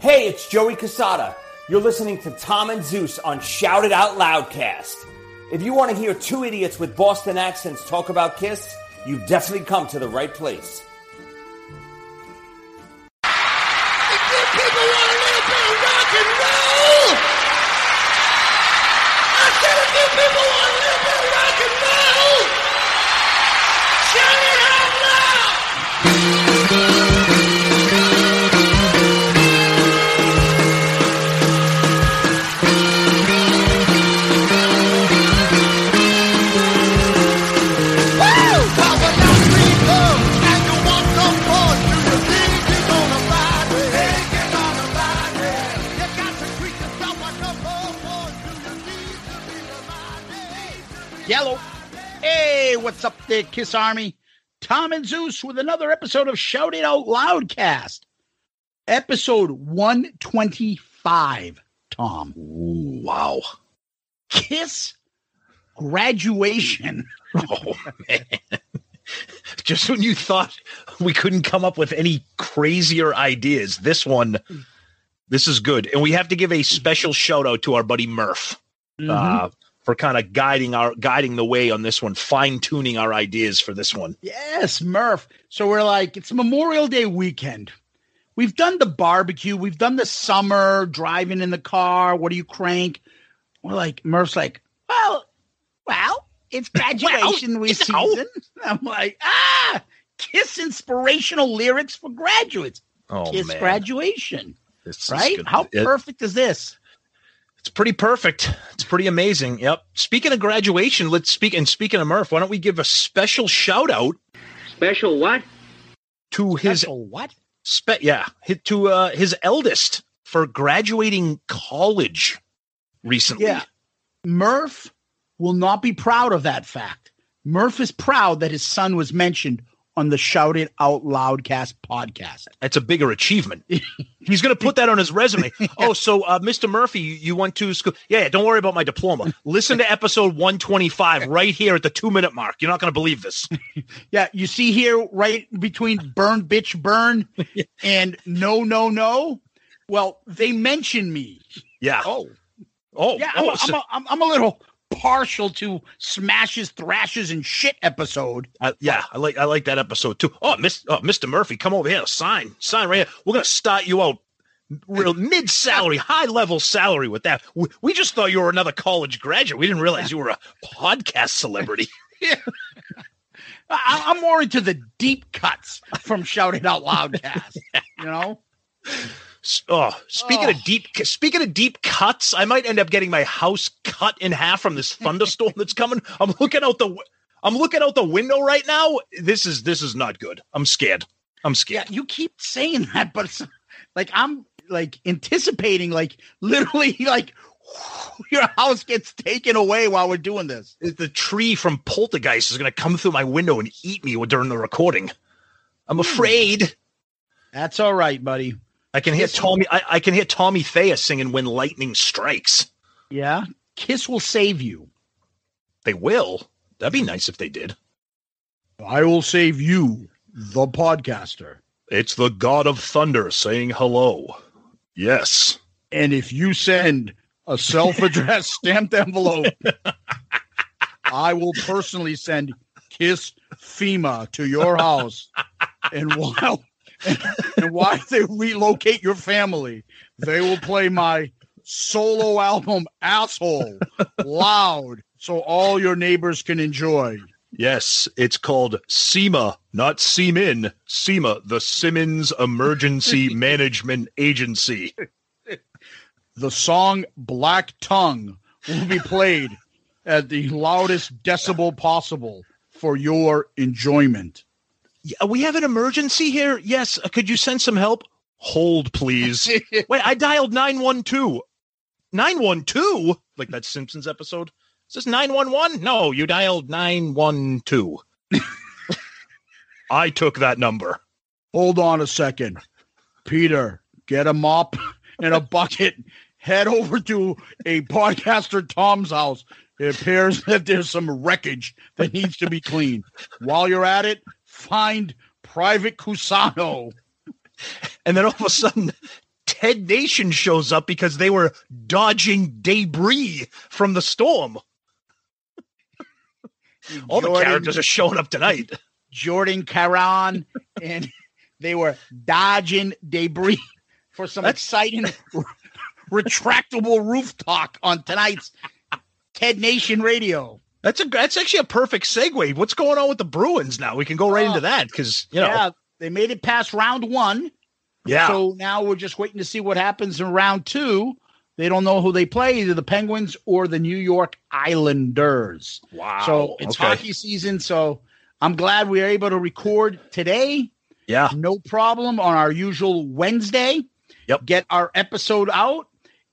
Hey, it's Joey Casada. You're listening to Tom and Zeus on Shout It Out Loudcast. If you want to hear two idiots with Boston accents talk about Kiss, you've definitely come to the right place. Yellow. Hey, what's up there, Kiss Army? Tom and Zeus with another episode of Shout It Out Loudcast. Episode 125, Tom. Wow. Kiss graduation. Oh man. Just when you thought we couldn't come up with any crazier ideas, this one this is good. And we have to give a special shout out to our buddy Murph. Uh, for kind of guiding our guiding the way on this one, fine tuning our ideas for this one. Yes, Murph. So we're like, it's Memorial Day weekend. We've done the barbecue, we've done the summer driving in the car. What do you crank? We're like, Murph's like, well, well, it's graduation know. season. I'm like, ah, kiss inspirational lyrics for graduates. Oh kiss man. graduation, This right? How It- perfect is this? It's pretty perfect. It's pretty amazing. Yep. Speaking of graduation, let's speak and speaking of Murph, why don't we give a special shout out Special what? to his Special what? spe- yeah, hi- to uh, his eldest for graduating college recently. Yeah. Murph will not be proud of that fact. Murph is proud that his son was mentioned on the Shout It Out Loudcast podcast. That's a bigger achievement. He's going to put that on his resume. Oh, so uh, Mr. Murphy, you, you went to school. Yeah, don't worry about my diploma. Listen to episode 125 right here at the two minute mark. You're not going to believe this. Yeah, you see here right between burn bitch burn and no no no. Well, they mention me. Yeah. Oh, Oh, yeah, oh, I'm, a, so- I'm, a, I'm, I'm a little partial to smashes, thrashes, and shit episode. I- yeah, I like I like that episode too. Oh, Miss, oh, Mr. Murphy, come over here. Sign, sign right here. We're gonna start you out real mid salary, high level salary with that. We, we just thought you were another college graduate. We didn't realize you were a podcast celebrity. I, I'm more into the deep cuts from Shout It Out Loudcast. you know, Oh, speaking Oh. of deep, speaking of deep cuts, I might end up getting my house cut in half from this thunderstorm that's coming. I'm looking out the, I'm looking out the window right now. This is this is not good. I'm scared. I'm scared. yeah, you keep saying that, but it's, like I'm like anticipating, like literally, like your house gets taken away while we're doing this. The tree from Poltergeist is going to come through my window and eat me during the recording. I'm hmm. afraid. That's all right, buddy. I can hear. Tommy. I, I can hear Tommy Thayer singing "When Lightning Strikes." Yeah, Kiss will save you. They will. That'd be nice if they did. I will save you, the podcaster. It's the God of Thunder saying hello. Yes. And if you send a self-addressed stamped envelope, I will personally send Kiss FEMA to your house. And while and why they relocate your family, they will play my solo album Asshole loud so all your neighbors can enjoy. Yes, it's called SEMA, not Seamin. SEMA, the Simmons Emergency Management Agency. The song Black Tongue will be played at the loudest decibel possible for your enjoyment. Yeah, we have an emergency here. Yes, uh, could you send some help? Hold, please. Wait, I dialed 912. 912? Like that Simpsons episode? Is this 911? No, you dialed 912. I took that number. Hold on a second. Peter, get a mop and a bucket. Head over to a podcaster Tom's house. It appears that there's some wreckage that needs to be cleaned. While you're at it, find Private Cusano. And then all of a sudden, Ted Nation shows up because they were dodging debris from the storm. All the characters are showing up tonight. Jordan Caron, and they were dodging debris for some exciting retractable roof talk on tonight's Ted Nation Radio. That's a that's actually a perfect segue. What's going on with the Bruins now? We can go right Oh. into that because you know, yeah, Yeah, they made it past round one. Yeah. So now we're just waiting to see what happens in round two. They don't know who they play, either the Penguins or the New York Islanders. wow. So it's okay. hockey season. So I'm glad we are able to record today. Yeah, No problem on our usual Wednesday. Yep. Get our episode out.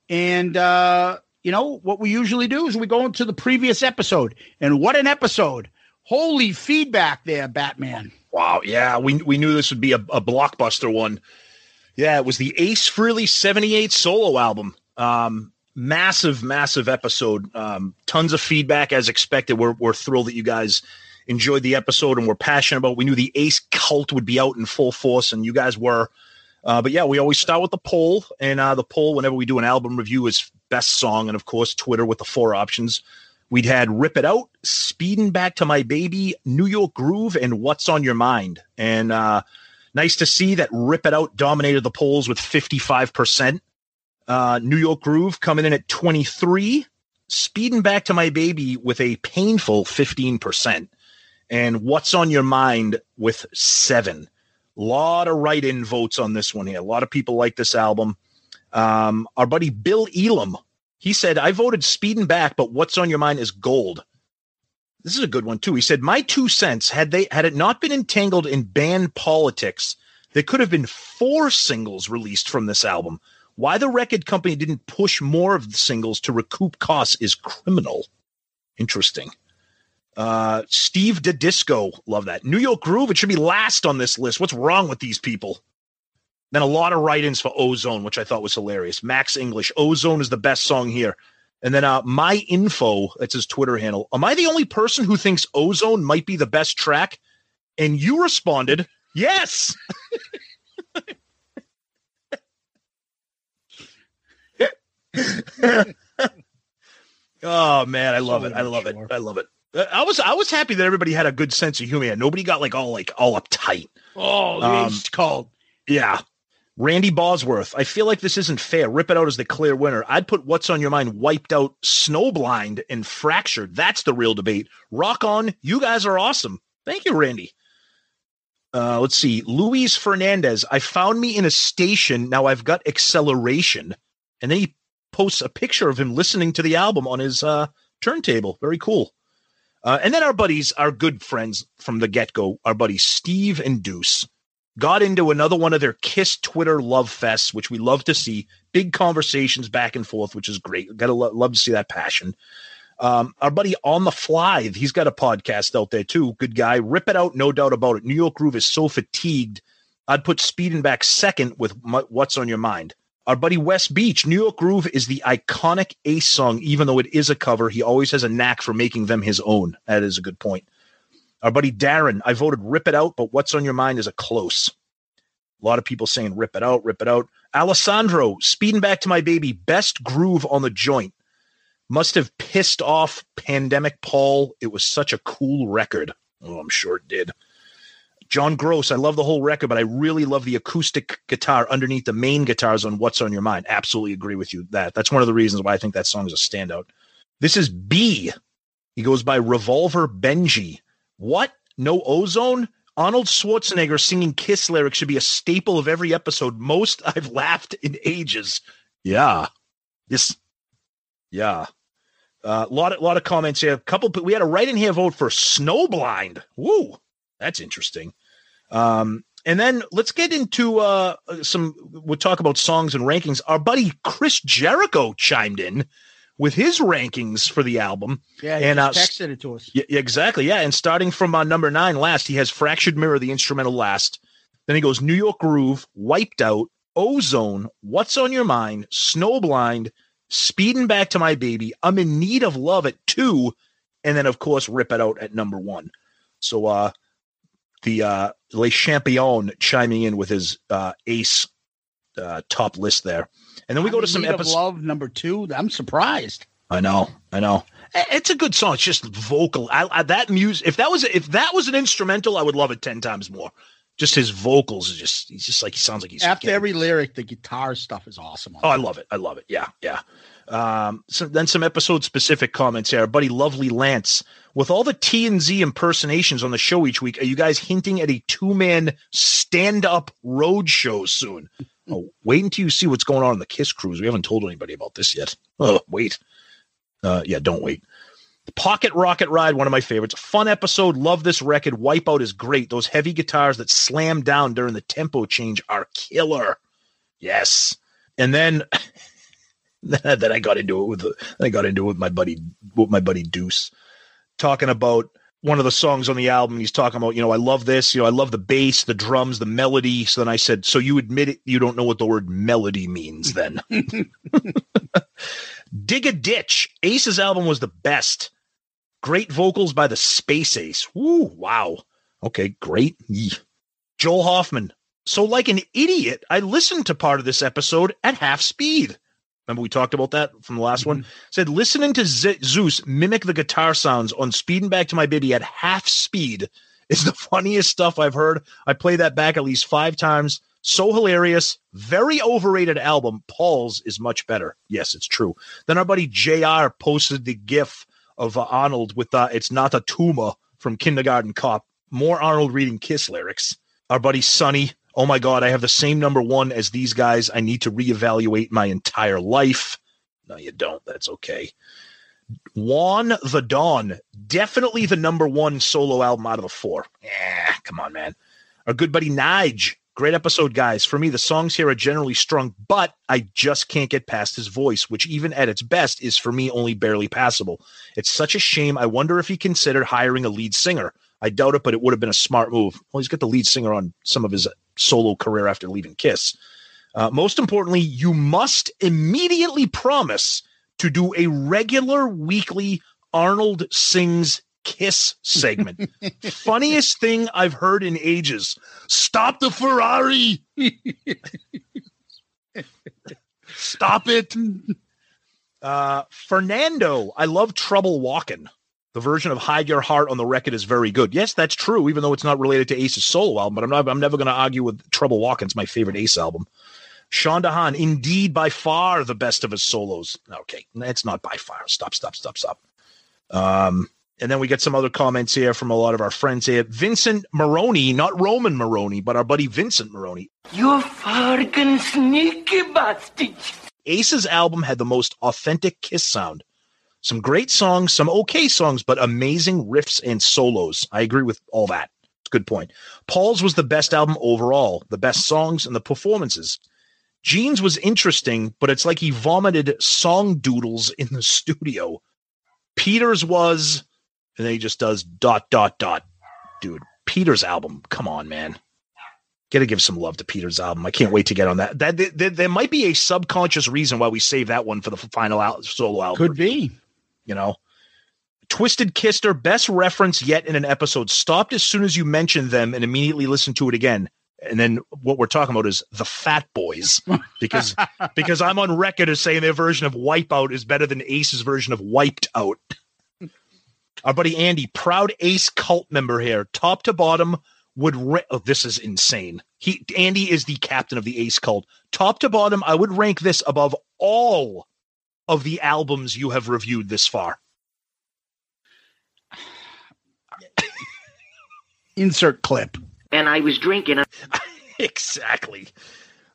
And, uh, you know, what we usually do is we go into the previous episode. And what an episode! Holy feedback there, Batman. wow. Yeah, we we knew this would be a, a blockbuster one. Yeah, it was the Ace Frehley '78 solo album. Um, massive, massive episode. Um, tons of feedback as expected. We're we're thrilled that you guys enjoyed the episode and we're passionate about. it. We knew the Ace cult would be out in full force, and you guys were. Uh, but yeah, we always start with the poll, and uh, the poll whenever we do an album review is best song, and of course Twitter with the four options. We'd had "Rip It Out," "Speeding Back to My Baby," "New York Groove," and "What's on Your Mind." And uh, nice to see that "Rip It Out" dominated the polls with fifty-five percent. Uh, New York Groove coming in at twenty-three. "Speeding Back to My Baby" with a painful fifteen percent, and "What's on Your Mind" with seven A lot of write-in votes on this one here. A lot of people like this album. Um, our buddy Bill Elam, he said, "I voted Speeding Back, but What's on Your Mind is gold." This is a good one too. He said, "My two cents had they had it not been entangled in band politics, there could have been four singles released from this album. Why the record company didn't push more of the singles to recoup costs is criminal." Interesting. Uh, Steve Disco, love that. New York Groove, it should be last on this list. What's wrong with these people? Then a lot of write-ins for Ozone, which I thought was hilarious. Max English, Ozone is the best song here. And then uh, my info, that's his Twitter handle. Am I the only person who thinks Ozone might be the best track? And you responded, yes. oh man, I love So it. I love it. I love it. I was I was happy that everybody had a good sense of humor. Nobody got like all like all uptight. Oh, Um, Ace called. Yeah. Randy Bosworth. I feel like this isn't fair. Rip it out as the clear winner. I'd put what's on your mind wiped out, snowblind, and fractured. That's the real debate. Rock on. You guys are awesome. Thank you, Randy. Uh, let's see. Luis Fernandez. I found me in a station. Now I've got acceleration. And then he posts a picture of him listening to the album on his uh, turntable. Very cool. Uh, and then our buddies, our good friends from the get go, our buddies Steve and Deuce got into another one of their Kiss Twitter love fests, which we love to see. Big conversations back and forth, which is great. Gotta lo- love to see that passion. Um, our buddy on the fly, he's got a podcast out there too. Good guy. Rip it out, no doubt about it. New York Groove is so fatigued. I'd put Speeding Back second with M- What's on Your Mind. Our buddy West Beach, New York Groove is the iconic Ace song, even though it is a cover. He always has a knack for making them his own. That is a good point. Our buddy Darren, I voted Rip It Out, but What's on Your Mind is a close. A lot of people saying Rip It Out, Rip It Out. Alessandro, Speeding Back to My Baby, best groove on the joint. Must have pissed off Pandemic Paul. It was such a cool record. Oh, I'm sure it did. John Gross, I love the whole record, but I really love the acoustic guitar underneath the main guitars on What's on Your Mind. Absolutely agree with you that. That's one of the reasons why I think that song is a standout. This is B. He goes by Revolver Benji. What? No ozone? Arnold Schwarzenegger singing Kiss lyrics should be a staple of every episode. Most I've laughed in ages. Yeah. This. Yeah. A uh, lot, of, lot of comments here. A couple, we had a right in here vote for Snowblind. Woo, that's interesting. Um, and then let's get into uh, some. We'll talk about songs and rankings. Our buddy Chris Jericho chimed in with his rankings for the album. Yeah, and uh, texted it to us. Yeah, exactly. Yeah, and starting from uh, number nine last, he has "Fractured Mirror," the instrumental last. Then he goes New York Groove, Wiped Out, Ozone, What's on Your Mind, Snowblind, Speeding Back to My Baby, I'm in Need of Love at two, and then of course Rip It Out at number one. So uh the uh Le Champion chiming in with his uh ace uh top list there. And then we I'm go to some episode. Love number two. I'm surprised. I know, I know. It's a good song. It's just vocal. I, I, that music. If that was if that was an instrumental, I would love it ten times more. Just his vocals is just. He's just like he sounds like he's After getting- every lyric, the guitar stuff is awesome. Oh, I love it. I love it. Yeah, yeah. Um, so then some episode specific comments here. Our buddy Lovely Lance. With all the T and Z impersonations on the show each week, are you guys hinting at a two man stand up road show soon? Oh, wait until you see what's going on in the Kiss Cruise. We haven't told anybody about this yet. Oh, wait. Uh, yeah, don't wait. Pocket Rocket Ride, one of my favorites. Fun episode. Love this record. Wipeout is great. Those heavy guitars that slam down during the tempo change are killer. Yes. And then then I got into it with the, I got into it with my buddy with my buddy Deuce talking about one of the songs on the album. He's talking about, you know, I love this, you know, I love the bass, the drums, the melody. So then I said, so you admit it, you don't know what the word melody means then. Dig a Ditch. Ace's album was the best. Great vocals by the Space Ace. Woo, wow. Okay, great. Yee. Joel Hoffman. So, like an idiot, I listened to part of this episode at half speed. Remember, we talked about that from the last one? Said, listening to Z- Zeus mimic the guitar sounds on Speeding Back to My Baby at half speed is the funniest stuff I've heard. I play that back at least five times. So hilarious. Very overrated album. Paul's is much better. Yes, it's true. Then our buddy JR posted the gif of uh, Arnold with uh, It's Not a Tumor from Kindergarten Cop. More Arnold reading Kiss lyrics. Our buddy Sonny. Oh my God, I have the same number one as these guys. I need to reevaluate my entire life. No, you don't. That's okay. Juan the Dawn. Definitely the number one solo album out of the four. Yeah, come on, man. Our good buddy Nige. Great episode, guys. For me, the songs here are generally strong, but I just can't get past his voice, which even at its best is for me only barely passable. It's such a shame. I wonder if he considered hiring a lead singer. I doubt it, but it would have been a smart move. Well, he's got the lead singer on some of his solo career after leaving Kiss. Uh, most importantly, you must immediately promise to do a regular weekly Arnold Sings Kiss segment. Funniest thing I've heard in ages. Stop the Ferrari. Stop it. Uh, Fernando, I love Trouble Walking. The version of Hide Your Heart on the record is very good. Yes, that's true, even though it's not related to Ace's solo album, but I'm not I'm never gonna argue with Trouble Walking. It's my favorite Ace album. Sean DeHaan, indeed by far the best of his solos. Okay, it's not by far. Stop, stop, stop, stop. Um, and then we get some other comments here from a lot of our friends here. Vincent Maroney, not Roman Maroney, but our buddy Vincent Maroney. You fucking sneaky bastard. Ace's album had the most authentic Kiss sound. Some great songs, some okay songs, but amazing riffs and solos. I agree with all that. It's a good point. Paul's was the best album overall, the best songs and the performances. Gene's was interesting, but it's like he vomited song doodles in the studio. Peter's was, and then he just does dot, dot, dot. Dude, Peter's album, come on, man. Got to give some love to Peter's album. I can't wait to get on that. That there might be a subconscious reason why we save that one for the final al- solo album. Could be. You know. Twisted Kister, best reference yet in an episode. Stopped as soon as you mentioned them and immediately listened to it again. And then what we're talking about is the Fat Boys, because because I'm on record as saying their version of Wipeout is better than Ace's version of Wiped Out. Our buddy Andy, proud Ace cult member here, top to bottom, would ra- oh, this is insane. He Andy is the captain of the Ace cult. Top to bottom, I would rank this above all of the albums you have reviewed this far. Insert clip. And I was drinking. exactly.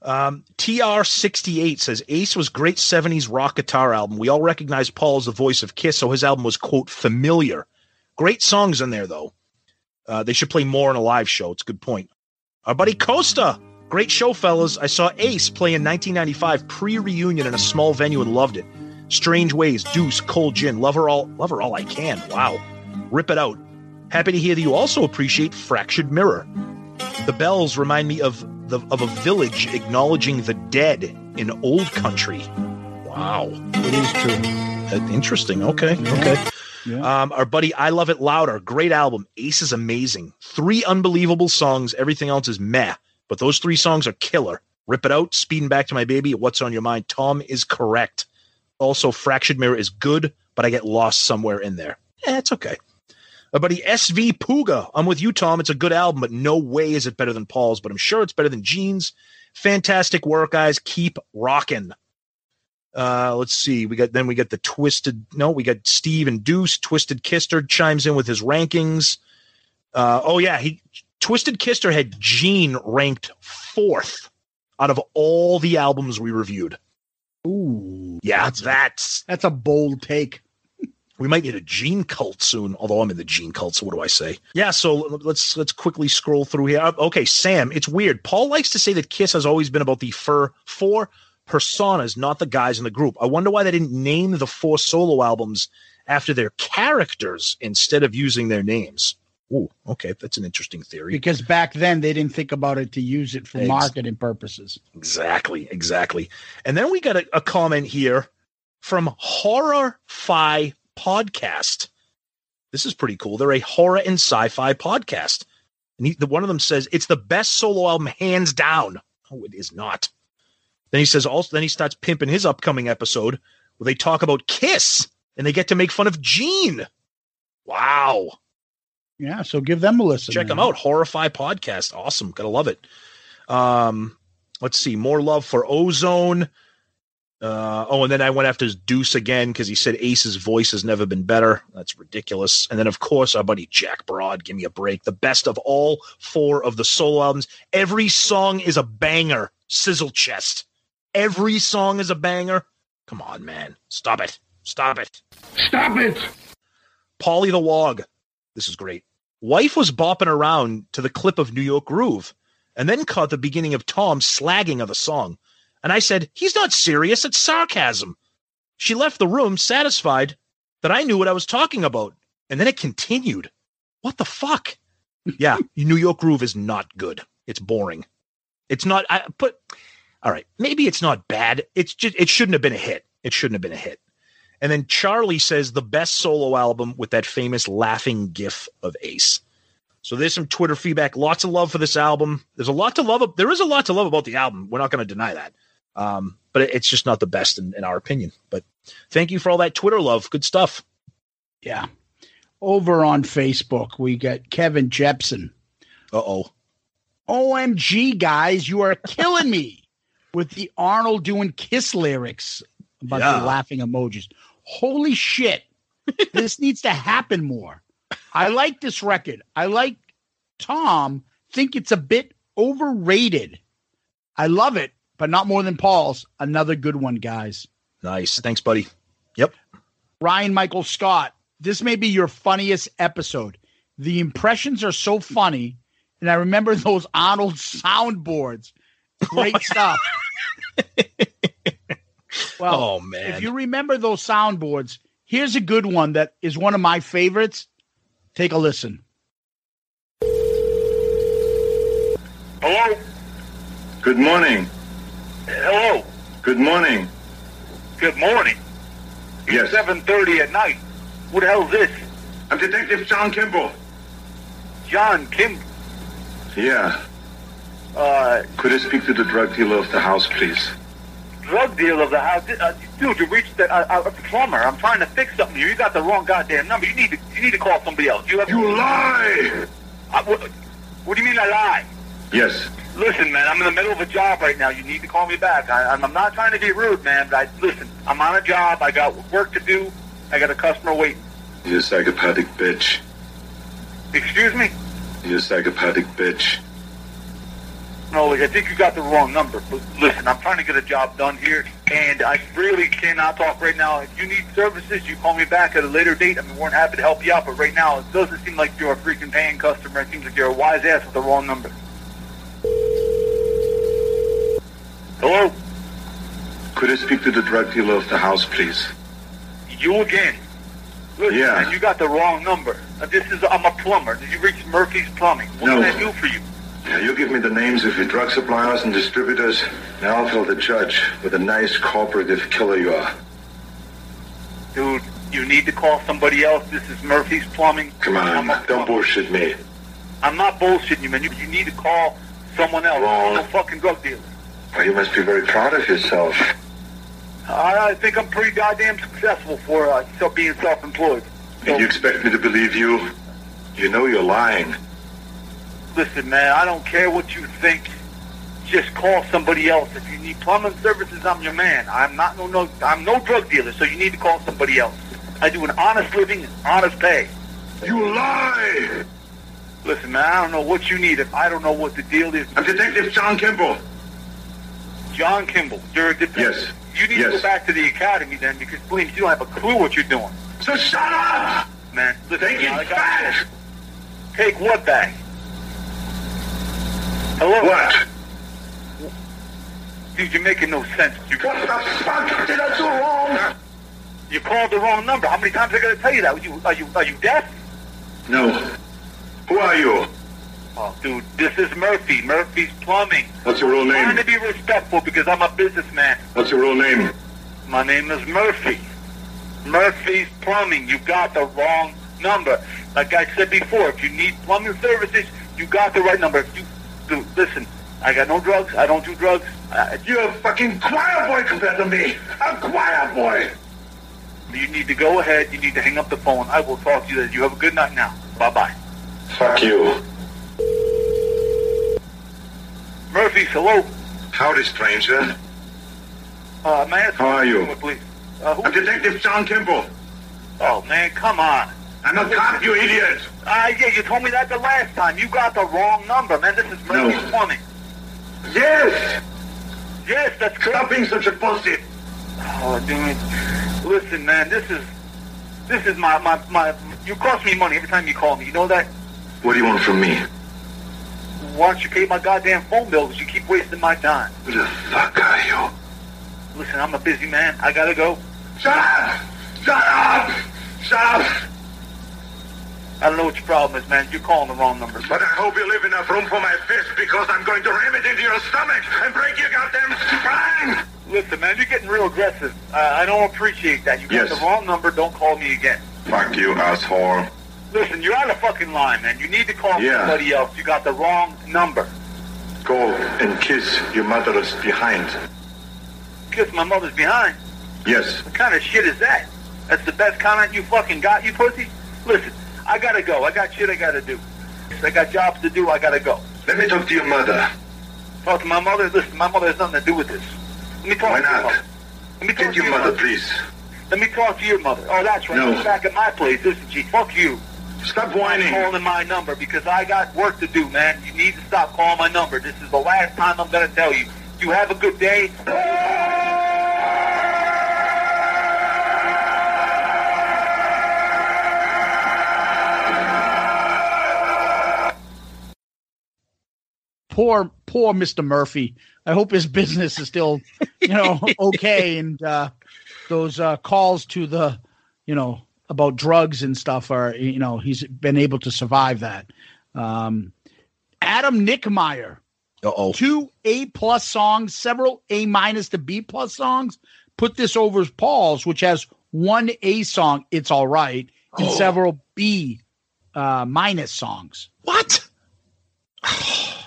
Um, TR68 says Ace was great 70s rock guitar album. We all recognize Paul as the voice of Kiss, so his album was, quote, familiar. Great songs in there, though. Uh, they should play more in a live show. It's a good point. Our buddy Costa, great show, fellas. I saw Ace play in 1995 pre reunion in a small venue and loved it. Strange Ways, Deuce, Cold Gin, love her all, love her all I can. Wow, rip it out. Happy to hear that you also appreciate Fractured Mirror. The bells remind me of the of a village acknowledging the dead in old country. Wow, It is true. Uh, interesting. Okay, okay. Yeah. Um, our buddy, I Love It Louder, great album. Ace is amazing. Three unbelievable songs. Everything else is meh, but those three songs are killer. Rip It Out, Speeding Back to My Baby, What's on Your Mind. Tom is correct. Also, Fractured Mirror is good, but I get lost somewhere in there. Eh, it's okay. Our buddy SV Puga, I'm with you, Tom. It's a good album, but no way is it better than Paul's, but I'm sure it's better than Gene's. Fantastic work, guys. Keep rocking. Uh, let's see. We got then we got the twisted. No, we got Steve and Deuce. Twisted Kister chimes in with his rankings. Uh, oh yeah, he Twisted Kister had Gene ranked fourth out of all the albums we reviewed. Ooh. Yeah, That's that's That's a bold take. we might need a gene cult soon. Although I'm in the gene cult, so what do I say? Yeah, so let's let's quickly scroll through here. Uh, Okay, Sam, it's weird. Paul likes to say that Kiss has always been about the fur four personas, not the guys in the group. I wonder why they didn't name the four solo albums after their characters instead of using their names. Ooh, okay, that's an interesting theory. Because back then they didn't think about it to use it for Ex- marketing purposes. Exactly, exactly. And then we got a, a comment here from Horror Fi Podcast. This is pretty cool. They're a horror and sci-fi podcast. And he, the, one of them says it's the best solo album hands down. Oh, it is not. Then he says also. Then he starts pimping his upcoming episode where they talk about Kiss and they get to make fun of Gene. Wow. Yeah, so give them a listen. Check man. them out. Horrify podcast. Awesome. Gotta love it. Um, let's see. More love for Ozone. Uh, oh, and then I went after Deuce again because he said Ace's voice has never been better. That's ridiculous. And then, of course, our buddy Jack Broad. Give me a break. The best of all four of the solo albums. Every song is a banger. Sizzle chest. Every song is a banger. Come on, man. Stop it. Stop it. Stop it! Polly the Wog. This is great. Wife was bopping around to the clip of New York Groove and then caught the beginning of Tom slagging of the song. And I said, He's not serious. It's sarcasm. She left the room satisfied that I knew what I was talking about. And then it continued. What the fuck? yeah, New York Groove is not good. It's boring. It's not, I put, all right, maybe it's not bad. It's just, it shouldn't have been a hit. It shouldn't have been a hit. And then Charlie says the best solo album with that famous laughing gif of Ace. So there's some Twitter feedback. Lots of love for this album. There's a lot to love. There is a lot to love about the album. We're not going to deny that. Um, but it's just not the best in, in our opinion. But thank you for all that Twitter love. Good stuff. Yeah. Over on Facebook, we got Kevin Jepson. Uh oh. OMG, guys, you are killing me with the Arnold doing kiss lyrics about Yeah. the laughing emojis. Holy shit. this needs to happen more. I like this record. I like Tom, think it's a bit overrated. I love it, but not more than Paul's. Another good one, guys. Nice. Thanks, buddy. Yep. Ryan Michael Scott, this may be your funniest episode. The impressions are so funny, and I remember those Arnold soundboards. Great oh stuff. well, oh man. if you remember those soundboards, here's a good one that is one of my favorites. Take a listen. Hello? Good morning. Hello? Good morning. Good morning. Yes. 7.30 at night. Who the hell's this? I'm Detective John Kimball. John Kim. Yeah. Uh, Could I speak to the drug dealer of the house, please? Drug dealer of the house. Uh, dude, you reached the, uh, uh, the plumber. I'm trying to fix something here. You got the wrong goddamn number. You need to, you need to call somebody else. You have You lie! Uh, what- What do you mean I lie? Yes. Listen, man, I'm in the middle of a job right now. You need to call me back. I, I'm I'm not trying to be rude, man, but I, listen, I'm on a job. I got work to do. I got a customer waiting. You psychopathic bitch. Excuse me? You psychopathic bitch. No, I think you got the wrong number. But listen, I'm trying to get a job done here, and I really cannot talk right now. If you need services, you call me back at a later date. I mean, we're happy to help you out, but right now, it doesn't seem like you're a freaking paying customer. It seems like you're a wise ass with the wrong number. Hello? Could I speak to the drug dealer of the house, please? You again? Listen, Yeah. man, you got the wrong number. This is I'm a plumber. Did you reach Murphy's Plumbing? What No. can I do for you? You give me the names of your drug suppliers and distributors, and I'll tell the judge what a nice cooperative killer you are. Dude, you need to call somebody else. This is Murphy's Plumbing. Come on, don't bullshit me. I'm not bullshitting you, man. You, you need to call someone else. Wrong. I'm no fucking drug dealer. Well, you must be very proud of yourself. I, I think I'm pretty goddamn successful for uh, being self-employed. So, And you expect me to believe you? You know you're lying. Listen, man, I don't care what you think. Just call somebody else. If you need plumbing services, I'm your man. I'm not no no. I'm no drug dealer, so you need to call somebody else. I do an honest living and honest pay. You lie! Listen, man, I don't know what you need. If I don't know what the deal is, I'm Detective John Kimball. John Kimball, you're a detective. Yes. You need to go back to the academy then, because believe me, you don't have a clue what you're doing, So shut up! man. Listen, Take it back! Take what back? Hello? What? Dude, you're making no sense. You, What the fuck did I do wrong? you called the wrong number. How many times are I gonna tell you that? Are you are you are you deaf? No. Who are you? Oh, dude, this is Murphy. Murphy's Plumbing. What's your real name? I'm trying to be respectful because I'm a businessman. What's your real name? My name is Murphy. Murphy's Plumbing. You got the wrong number. Like I said before, if you need plumbing services, you got the right number. If you, dude, listen, I got no drugs. I don't do drugs. I, You're a fucking choir boy compared to me. A choir boy. you need to go ahead. You need to hang up the phone. I will talk to you. You have a good night now. Bye bye. Fuck you. Murphy's, hello. Howdy, stranger. Uh, may I ask How are you? Please. Uh, who, I'm Detective John Kimball. oh man, come on. I'm a cop, you idiot. Uh, yeah, you told me that the last time. You got the wrong number, man. This is Murphy's No. Plumbing. Yes. Yes, that's Stop being such a pussy. Oh, dude. Listen, man, this is this is my my my. You cost me money every time you call me. You know that? What do you want from me? Why don't you pay my goddamn phone bill? Because you keep wasting my time. Who the fuck are you? Listen, I'm a busy man. I gotta go. Shut up! Shut up! Shut up! I don't know what your problem is, man. You're calling the wrong number. But I hope you leave enough room for my fist because I'm going to ram it into your stomach and break your goddamn spine! Listen, man, you're getting real aggressive. Uh, I don't appreciate that. You got Yes. the wrong number. Don't call me again. Fuck you, asshole. Listen, you're out of fucking line, man. You need to call Yeah. somebody else. You got the wrong number. Go and kiss your mother's behind. Kiss my mother's behind. Yes. What kind of shit is that? That's the best comment you fucking got, you pussy? Listen, I gotta go. I got shit I gotta do. I got jobs to do. I gotta go. Let me talk to your mother. Talk to my mother. Listen, my mother has nothing to do with this. Let me talk Why to your not? mother. Let me talk Get to your your mother, please. Let me talk to your mother. Oh, that's right. No. She's back at my place, isn't she? Fuck you. Stop whining. calling my number because I got work to do, man. You need to stop calling my number. This is the last time I'm gonna tell you. You have a good day. poor poor Mr. Murphy. I hope his business is still, you know, okay. And uh, those uh, calls to the, you know, about drugs and stuff are, you know, he's been able to survive that. Um, Adam Nickmeyer, Uh oh. two A plus songs, several A minus to B plus songs. Put this over Paul's, which has one A song, "It's All Right," and several B uh, minus songs. What?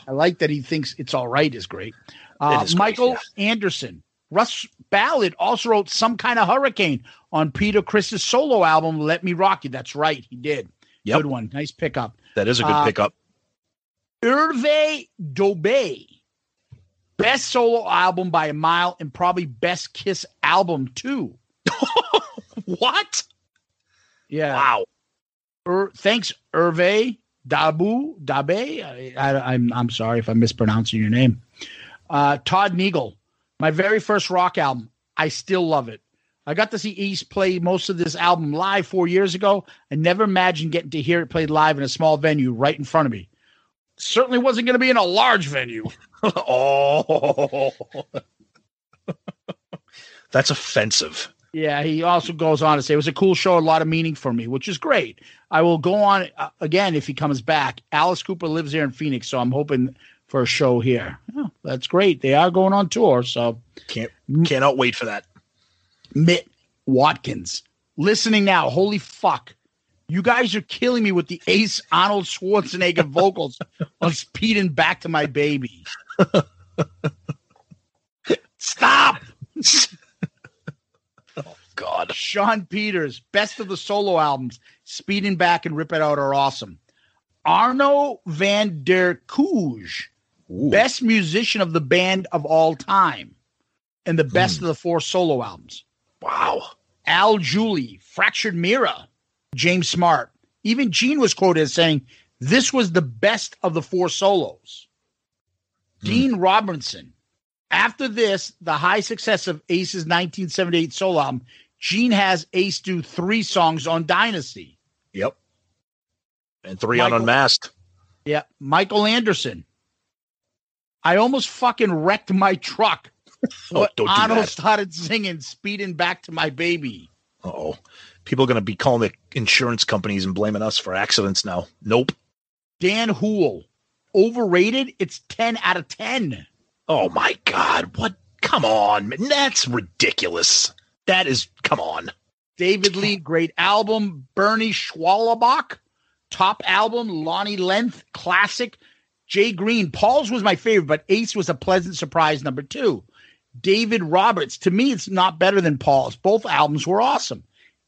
I like that he thinks it's all right is great. Uh, is great, Michael Anderson, Russ Ballard also wrote some kind of hurricane on Peter Criss's solo album, Let Me Rock You. That's right, he did. Yep. Good one. Nice pickup. That is a good Uh, pickup. Hervé Dobé. Best solo album by a mile and probably best Kiss album too. What? Yeah. Wow. Er, thanks, Hervé Dabu Dabe. I, I, I'm I'm sorry if I'm mispronouncing your name. Uh, Todd Neagle, my very first rock album. I still love it. I got to see Ace play most of this album live four years ago. I never imagined getting to hear it played live in a small venue right in front of me. Certainly wasn't going to be in a large venue. oh. That's offensive. Yeah, he also goes on to say it was a cool show, a lot of meaning for me, which is great. I will go on uh, again if he comes back. Alice Cooper lives here in Phoenix, so I'm hoping for a show here. Oh, that's great. They are going on tour, so Can't cannot wait for that. Mitt Watkins listening now. Holy fuck. You guys are killing me with the Ace Arnold Schwarzenegger vocals on Speeding Back to My Baby. Stop. God. Sean Peters, best of the solo albums, Speeding Back and Rip It Out are awesome. Arno van der Kooj, best musician of the band of all time, and the best hmm. of the four solo albums. Wow. Al Julie, Fractured Mirror, James Smart. Even Gene was quoted as saying, This was the best of the four solos. Hmm. Dean Robinson. After this, the high success of Ace's 1978 solo album, Gene has Ace do three songs on Dynasty. Yep. And three on Unmasked. Yeah. Michael Anderson. I almost fucking wrecked my truck. Oh, don't do that. started singing Speeding Back to My Baby. oh. People are going to be calling the insurance companies and blaming us for accidents now. Nope. Dan Hool. Overrated? It's 10 out of 10. Oh my God. What? Come on. man. That's ridiculous. That is, come on. David Lee, great album. Bernie Schwalbach, top album. Lonnie Length, classic. Jay Green, Paul's was my favorite, but Ace was a pleasant surprise. Number two. David Roberts, to me, it's not better than Paul's. Both albums were awesome.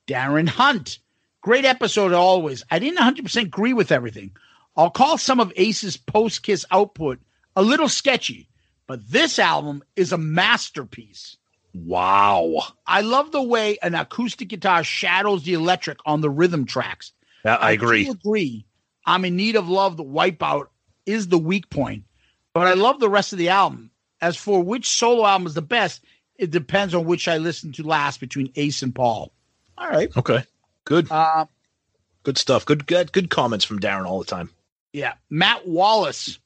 Darren Hunt, great episode always. I didn't 100% agree with everything. I'll call some of Ace's post Kiss output a little sketchy, but this album is a masterpiece. Wow. I love the way an acoustic guitar shadows the electric on the rhythm tracks. Yeah, I agree. do agree. I'm in need of love. The wipeout is the weak point, but I love the rest of the album. As for which solo album is the best, it depends on which I listen to last between Ace and Paul. All right. Okay. Good. Uh, Good stuff. Good, good, good comments from Darren all the time. Yeah, Matt Wallace.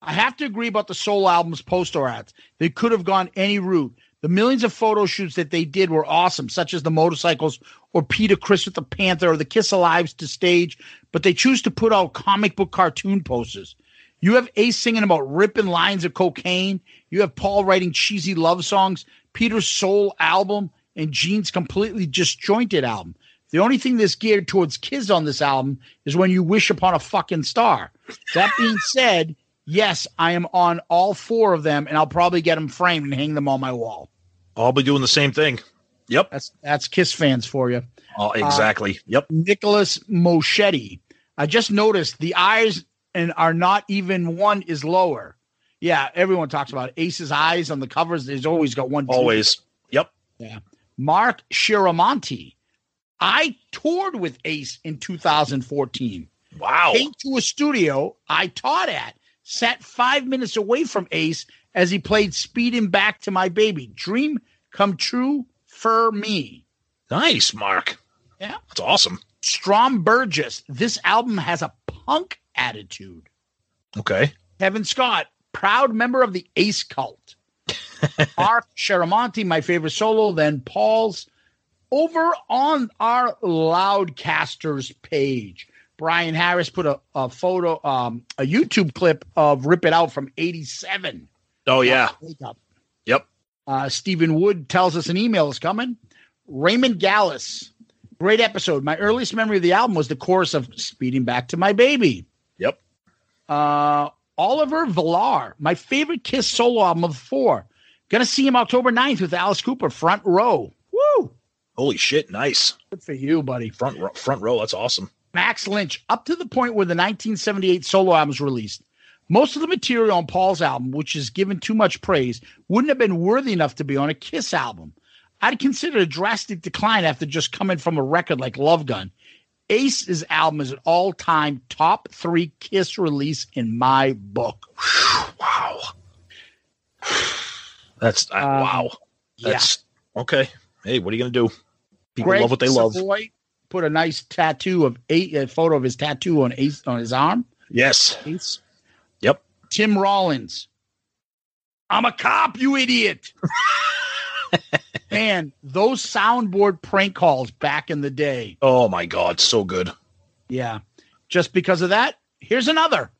I have to agree about the solo album's poster ads. They could have gone any route. The millions of photo shoots that they did were awesome, such as the motorcycles or Peter Criss with the Panther or the Kiss Alives to stage, but they choose to put out comic book cartoon posters. You have Ace singing about ripping lines of cocaine. You have Paul writing cheesy love songs, Peter's soul album, and Gene's completely disjointed album. The only thing that's geared towards kids on this album is when you wish upon a fucking star. That being said, yes, I am on all four of them, and I'll probably get them framed and hang them on my wall. I'll be doing the same thing. Yep. That's that's Kiss fans for you. Oh, uh, exactly. yep. Nicholas Moschetti. I just noticed the eyes and are not even one is lower. Yeah, everyone talks about Ace's eyes on the covers. There's always got one. Always. Yep. Yeah. Mark Shiramonti. I toured with Ace in 2014. Wow. Came to a studio I taught at, sat five minutes away from Ace as he played Speed Speeding Back to My Baby. Dream come true for me. Nice, Mark. Yeah. That's awesome. Strom Burgess. This album has a punk attitude. Okay. Kevin Scott, proud member of the Ace cult. Mark Sharamonti, my favorite solo, then Paul's over on our Loudcasters page. Brian Harris put a, a photo, um, a YouTube clip of Rip It Out from 87. Oh, yeah. Yep. Uh, Stephen Wood tells us an email is coming. Raymond Gallus, great episode. My earliest memory of the album was the chorus of Speeding Back to My Baby. Yep. Uh, Oliver Villar, my favorite Kiss solo album of the four. Gonna see him October 9th with Alice Cooper, front row. Woo! Holy shit. Nice. Good for you, buddy. Front row, front row. That's awesome. Max Lynch, up to the point where the 1978 solo album was released. Most of the material on Paul's album, which is given too much praise, wouldn't have been worthy enough to be on a Kiss album. I'd consider a drastic decline after just coming from a record like Love Gun. Ace's album is an all time top three Kiss release in my book. Wow. That's uh, Um, wow. That's okay. Hey, what are you gonna do? People Greg love what they love. Savoy put a nice tattoo of eight, a photo of his tattoo on Ace on his arm. Yes. Ace. Yep. Tim Rollins. I'm a cop, you idiot. Man, those soundboard prank calls back in the day. Oh my God, so good. Yeah. Just because of that, here's another.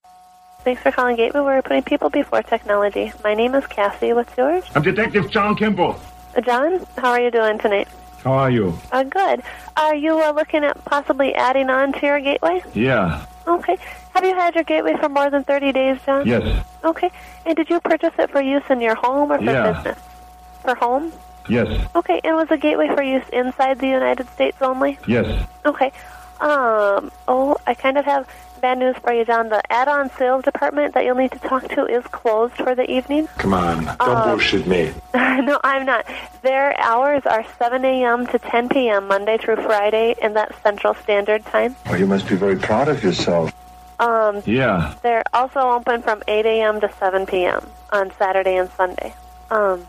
Thanks for calling Gateway. We're putting people before technology. My name is Cassie. What's yours? I'm Detective John Kimball. Uh, John, how are you doing tonight? How are you? Uh, good. Are you uh, looking at possibly adding on to your gateway? Yeah. Okay. Have you had your gateway for more than 30 days, John? Yes. Okay. And did you purchase it for use in your home or for Yeah. business? For home? Yes. Okay. And was the gateway for use inside the United States only? Yes. Okay. Um. Oh, I kind of have bad news for you, John. The add-on sales department that you'll need to talk to is closed for the evening. Come on, don't Um, bullshit me. no, I'm not. Their hours are 7 a.m. to 10 p.m. Monday through Friday, and that's Central Standard Time. Well, you must be very proud of yourself. Um, Yeah. they're also open from 8 a.m. to 7 p.m. on Saturday and Sunday. Um,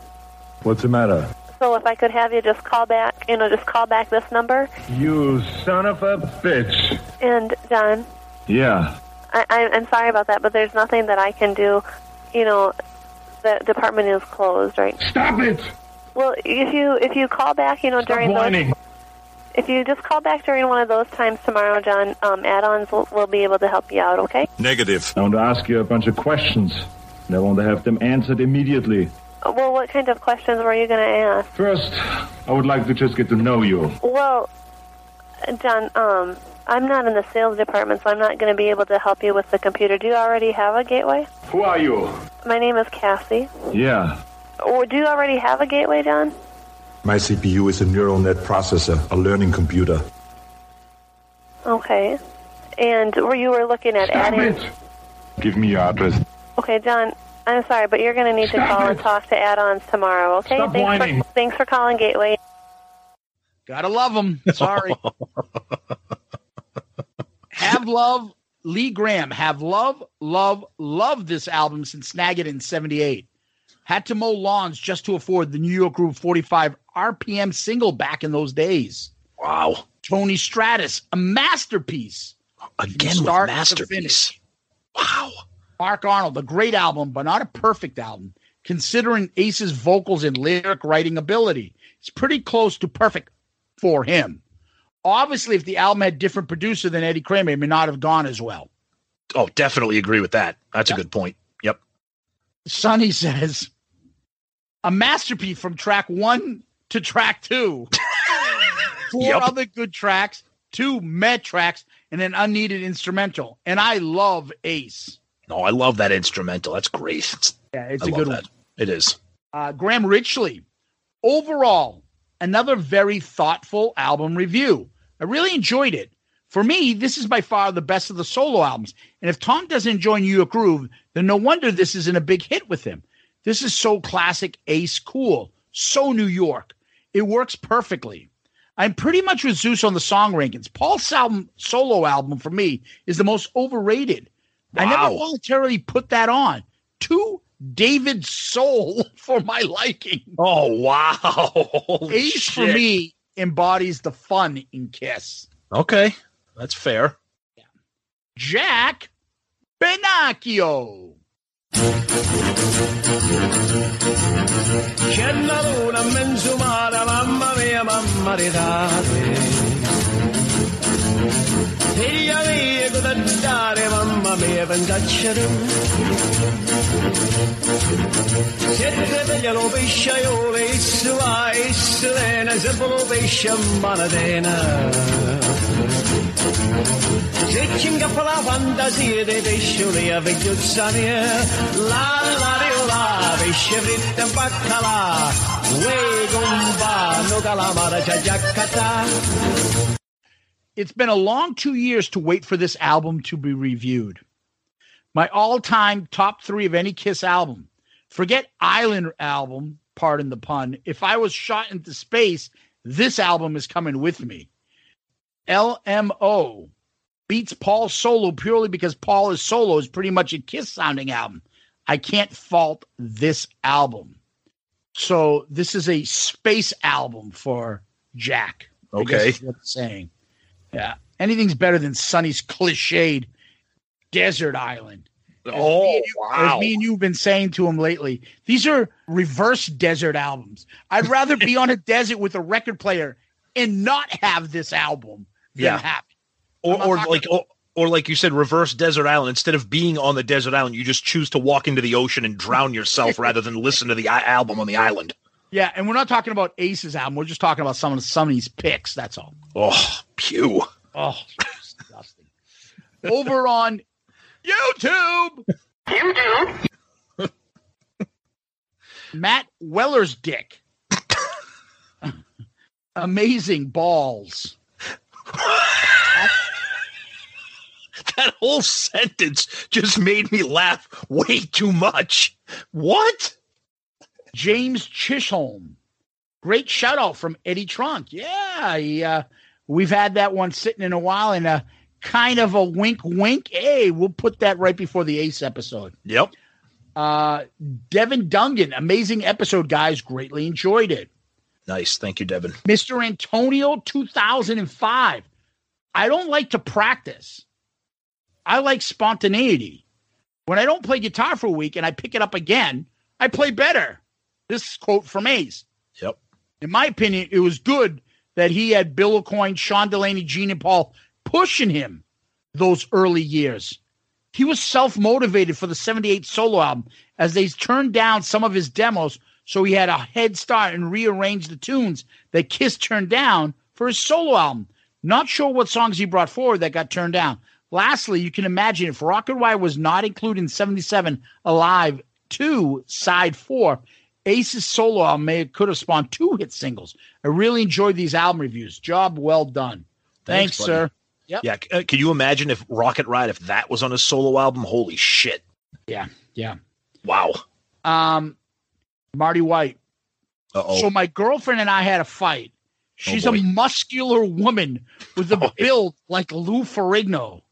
What's the matter? so if I could have you just call back, you know, just call back this number. You son of a bitch. And John, Yeah. I, I, I'm sorry about that, but there's nothing that I can do. You know, the department is closed, right? Stop it! Well, if you if you call back, you know, Stop during those whining. If you just call back during one of those times tomorrow, John, um, add-ons will, will be able to help you out. Okay? Negative. I want to ask you a bunch of questions. And I want to have them answered immediately. Uh, Well, what kind of questions were you going to ask? First, I would like to just get to know you. Well, uh, John, um, I'm not in the sales department, so I'm not going to be able to help you with the computer. Do you already have a gateway? Who are you? My name is Cassie. Yeah. Or do you already have a gateway, John? My CPU is a neural net processor, a learning computer. Okay. And were you were looking at Stop adding? it! Give me your address. Okay, John. I'm sorry, but you're going to need to call it. and talk to add-ons tomorrow. Okay? Stop thanks whining. for thanks for calling Gateway. Gotta love them. Sorry. have love, Lee Graham. Have love, love, love this album since Snag It in 78. Had to mow lawns just to afford the New York Groove 45 RPM single back in those days. Wow. Tony Stratus, a masterpiece. Again start masterpiece. Wow. Mark Arnold, a great album, but not a perfect album, considering Ace's vocals and lyric writing ability. It's pretty close to perfect for him. Obviously, if the album had different producer than Eddie Kramer, it may not have gone as well. Oh, definitely agree with that. That's a good point. Yep. Sonny says, a masterpiece from track one to track two. Four Yep. other good tracks, two med tracks, and an unneeded instrumental. And I love Ace. No, I love that instrumental. That's great. It's, Yeah, it's I a good that. one. It is. uh, Graham Richley. Overall, another very thoughtful album review. I really enjoyed it. For me, this is by far the best of the solo albums. And if Tom doesn't join New York Groove, then no wonder this isn't a big hit with him. This is so classic Ace cool, so New York. It works perfectly. I'm pretty much with Zeus on the song rankings. Paul's album, solo album for me is the most overrated. I never voluntarily put that on. Too David Soul for my liking. Oh wow. Holy Ace for me embodies the fun in Kiss. Okay. That's fair. Jack Benacchio. C'è la luna in mezzo mare, mamma mia, mamma di date. Figlia mia, cosa dare, mamma mia, pensacciare. Siete veglia lo pesciaiole, isso va, isso lena, sempre lo pesce manatena. Se ci ingappa la fantasia dei a vecchiozza mia, la la rio la, pesce fritto e baccalà, uè gomba, no calamara, c'è giaccata. It's been a long two years to wait for this album to be reviewed. My all-time top three of any Kiss album. Forget Island album, pardon the pun. If I was shot into space, this album is coming with me. LMO beats Paul solo purely because Paul is solo is pretty much a Kiss sounding album. I can't fault this album. So this is a space album for Jack. I guess Okay. what saying. Yeah. Anything's better than Sonny's cliched desert island. As Oh, me and you- wow. As me and you've been saying to him lately, these are reverse desert albums. I'd rather be on a desert with a record player and not have this album than Yeah. have it. or, or like or, or like you said reverse desert island instead of being on the desert island you just choose to walk into the ocean and drown yourself rather than listen to the i- album on the island Yeah, and we're not talking about Ace's album. We're just talking about some of some of these picks. That's all. Oh pew Oh, disgusting. Over on YouTube. YouTube. Matt Weller's dick. Amazing balls. that whole sentence just made me laugh way too much what James Chisholm. Great shout out from Eddie Trunk. Yeah, he, uh, we've had that one sitting in a while and a kind of a wink wink. Hey, we'll put that right before the Ace episode. yep Uh, Devin Dungan, amazing episode, guys. Greatly enjoyed it. nice thank you devin Mr. Antonio 2005. I don't like to practice. I like spontaneity. When I don't play guitar for a week and I pick it up again, I play better. This quote from Ace. yep In my opinion, it was good that he had Bill Aucoin, Sean Delaney, Gene, and Paul pushing him those early years. He was self motivated for the 78 solo album as they turned down some of his demos, so he had a head start and rearranged the tunes that Kiss turned down for his solo album. Not sure what songs he brought forward that got turned down. Lastly, you can imagine if Rocket Ride was not included in 77 Alive 2 Side 4, Ace's solo album may could have spawned two hit singles. I really enjoyed these album reviews. Job well done. Thanks, Thanks, sir. Yep. yeah uh, can you imagine if rocket ride if that was on a solo album holy shit Yeah, yeah. wow Um, Marty White. uh-oh So my girlfriend and I had a fight. She's a muscular woman with a Oh, yeah. build like Lou Ferrigno.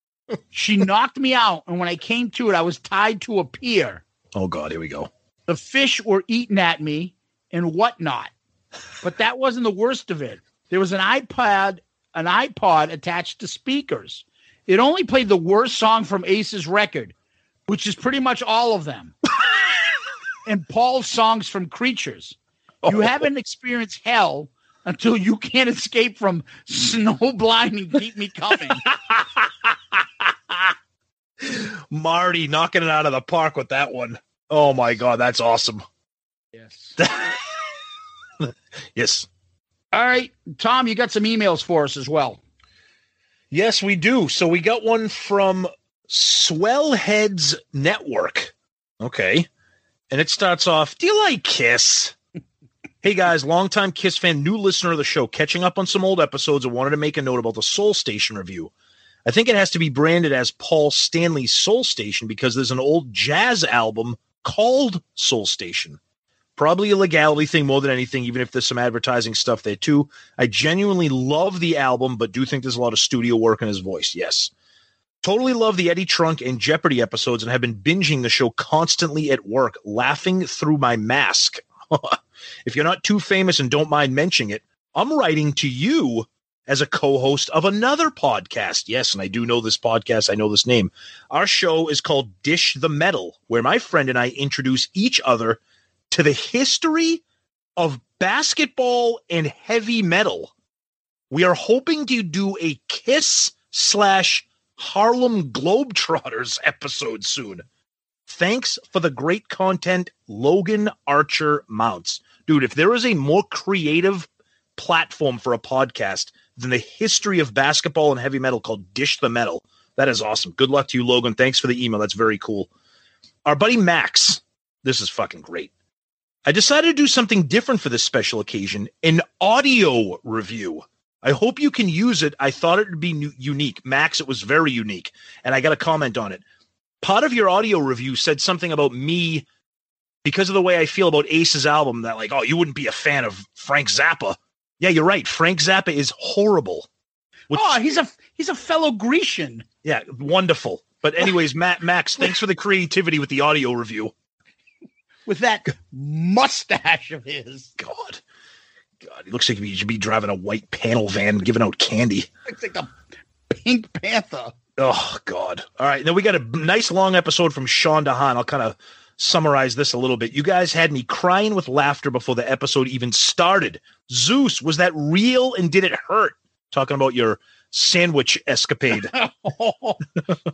she knocked me out, and when I came to it, I was tied to a pier. oh god here we go The fish were eating at me and whatnot. But that wasn't the worst of it. There was an iPod, an iPod attached to speakers. It only played the worst song from Ace's record, which is pretty much all of them. and Paul's songs from Creatures. You oh. haven't experienced hell until you can't escape from snow blind and keep me coming. marty knocking it out of the park with that one. Oh my god that's awesome yes. yes All right, Tom, you got some emails for us as well. Yes, we do. So we got one from Swellheads Network. Okay. And it starts off Do you like Kiss? hey guys, longtime Kiss fan, new listener of the show, catching up on some old episodes and wanted to make a note about the Soul Station review. I think it has to be branded as Paul Stanley's Soul Station because there's an old jazz album called Soul Station. Probably a legality thing more than anything, even if there's some advertising stuff there too. I genuinely love the album, but do think there's a lot of studio work in his voice. Yes. Totally love the Eddie Trunk and Jeopardy episodes and have been binging the show constantly at work, laughing through my mask. if you're not too famous and don't mind mentioning it, I'm writing to you as a co-host of another podcast. Yes, and I do know this podcast. I know this name. Our show is called Dish the Metal, where my friend and I introduce each other to the history of basketball and heavy metal. We are hoping to do a Kiss slash Harlem Globetrotters episode soon. Thanks for the great content, Logan Archer Mounts. Dude, if there is a more creative platform for a podcast than the history of basketball and heavy metal called Dish the Metal, that is awesome. Good luck to you, Logan. Thanks for the email. That's very cool. Our buddy Max, this is fucking great. I decided to do something different for this special occasion an audio review. I hope you can use it. I thought it would be nu- unique. Max, it was very unique. And I got a comment on it. part of your audio review said something about me because of the way I feel about Ace's album that like, oh, you wouldn't be a fan of Frank Zappa. Yeah, you're right. Frank Zappa is horrible. Which- oh, he's a he's a fellow Grecian. Yeah, wonderful. But anyways, Matt Max, thanks for the creativity with the audio review. with that mustache of his. God. God, he looks like he should be driving a white panel van giving out candy. Looks like a Pink Panther. Oh God! All right, then we got a nice long episode from Sean DeHaan. I'll kind of summarize this a little bit. You guys had me crying with laughter before the episode even started. Zeus, was that real and did it hurt? Talking about your sandwich escapade. oh,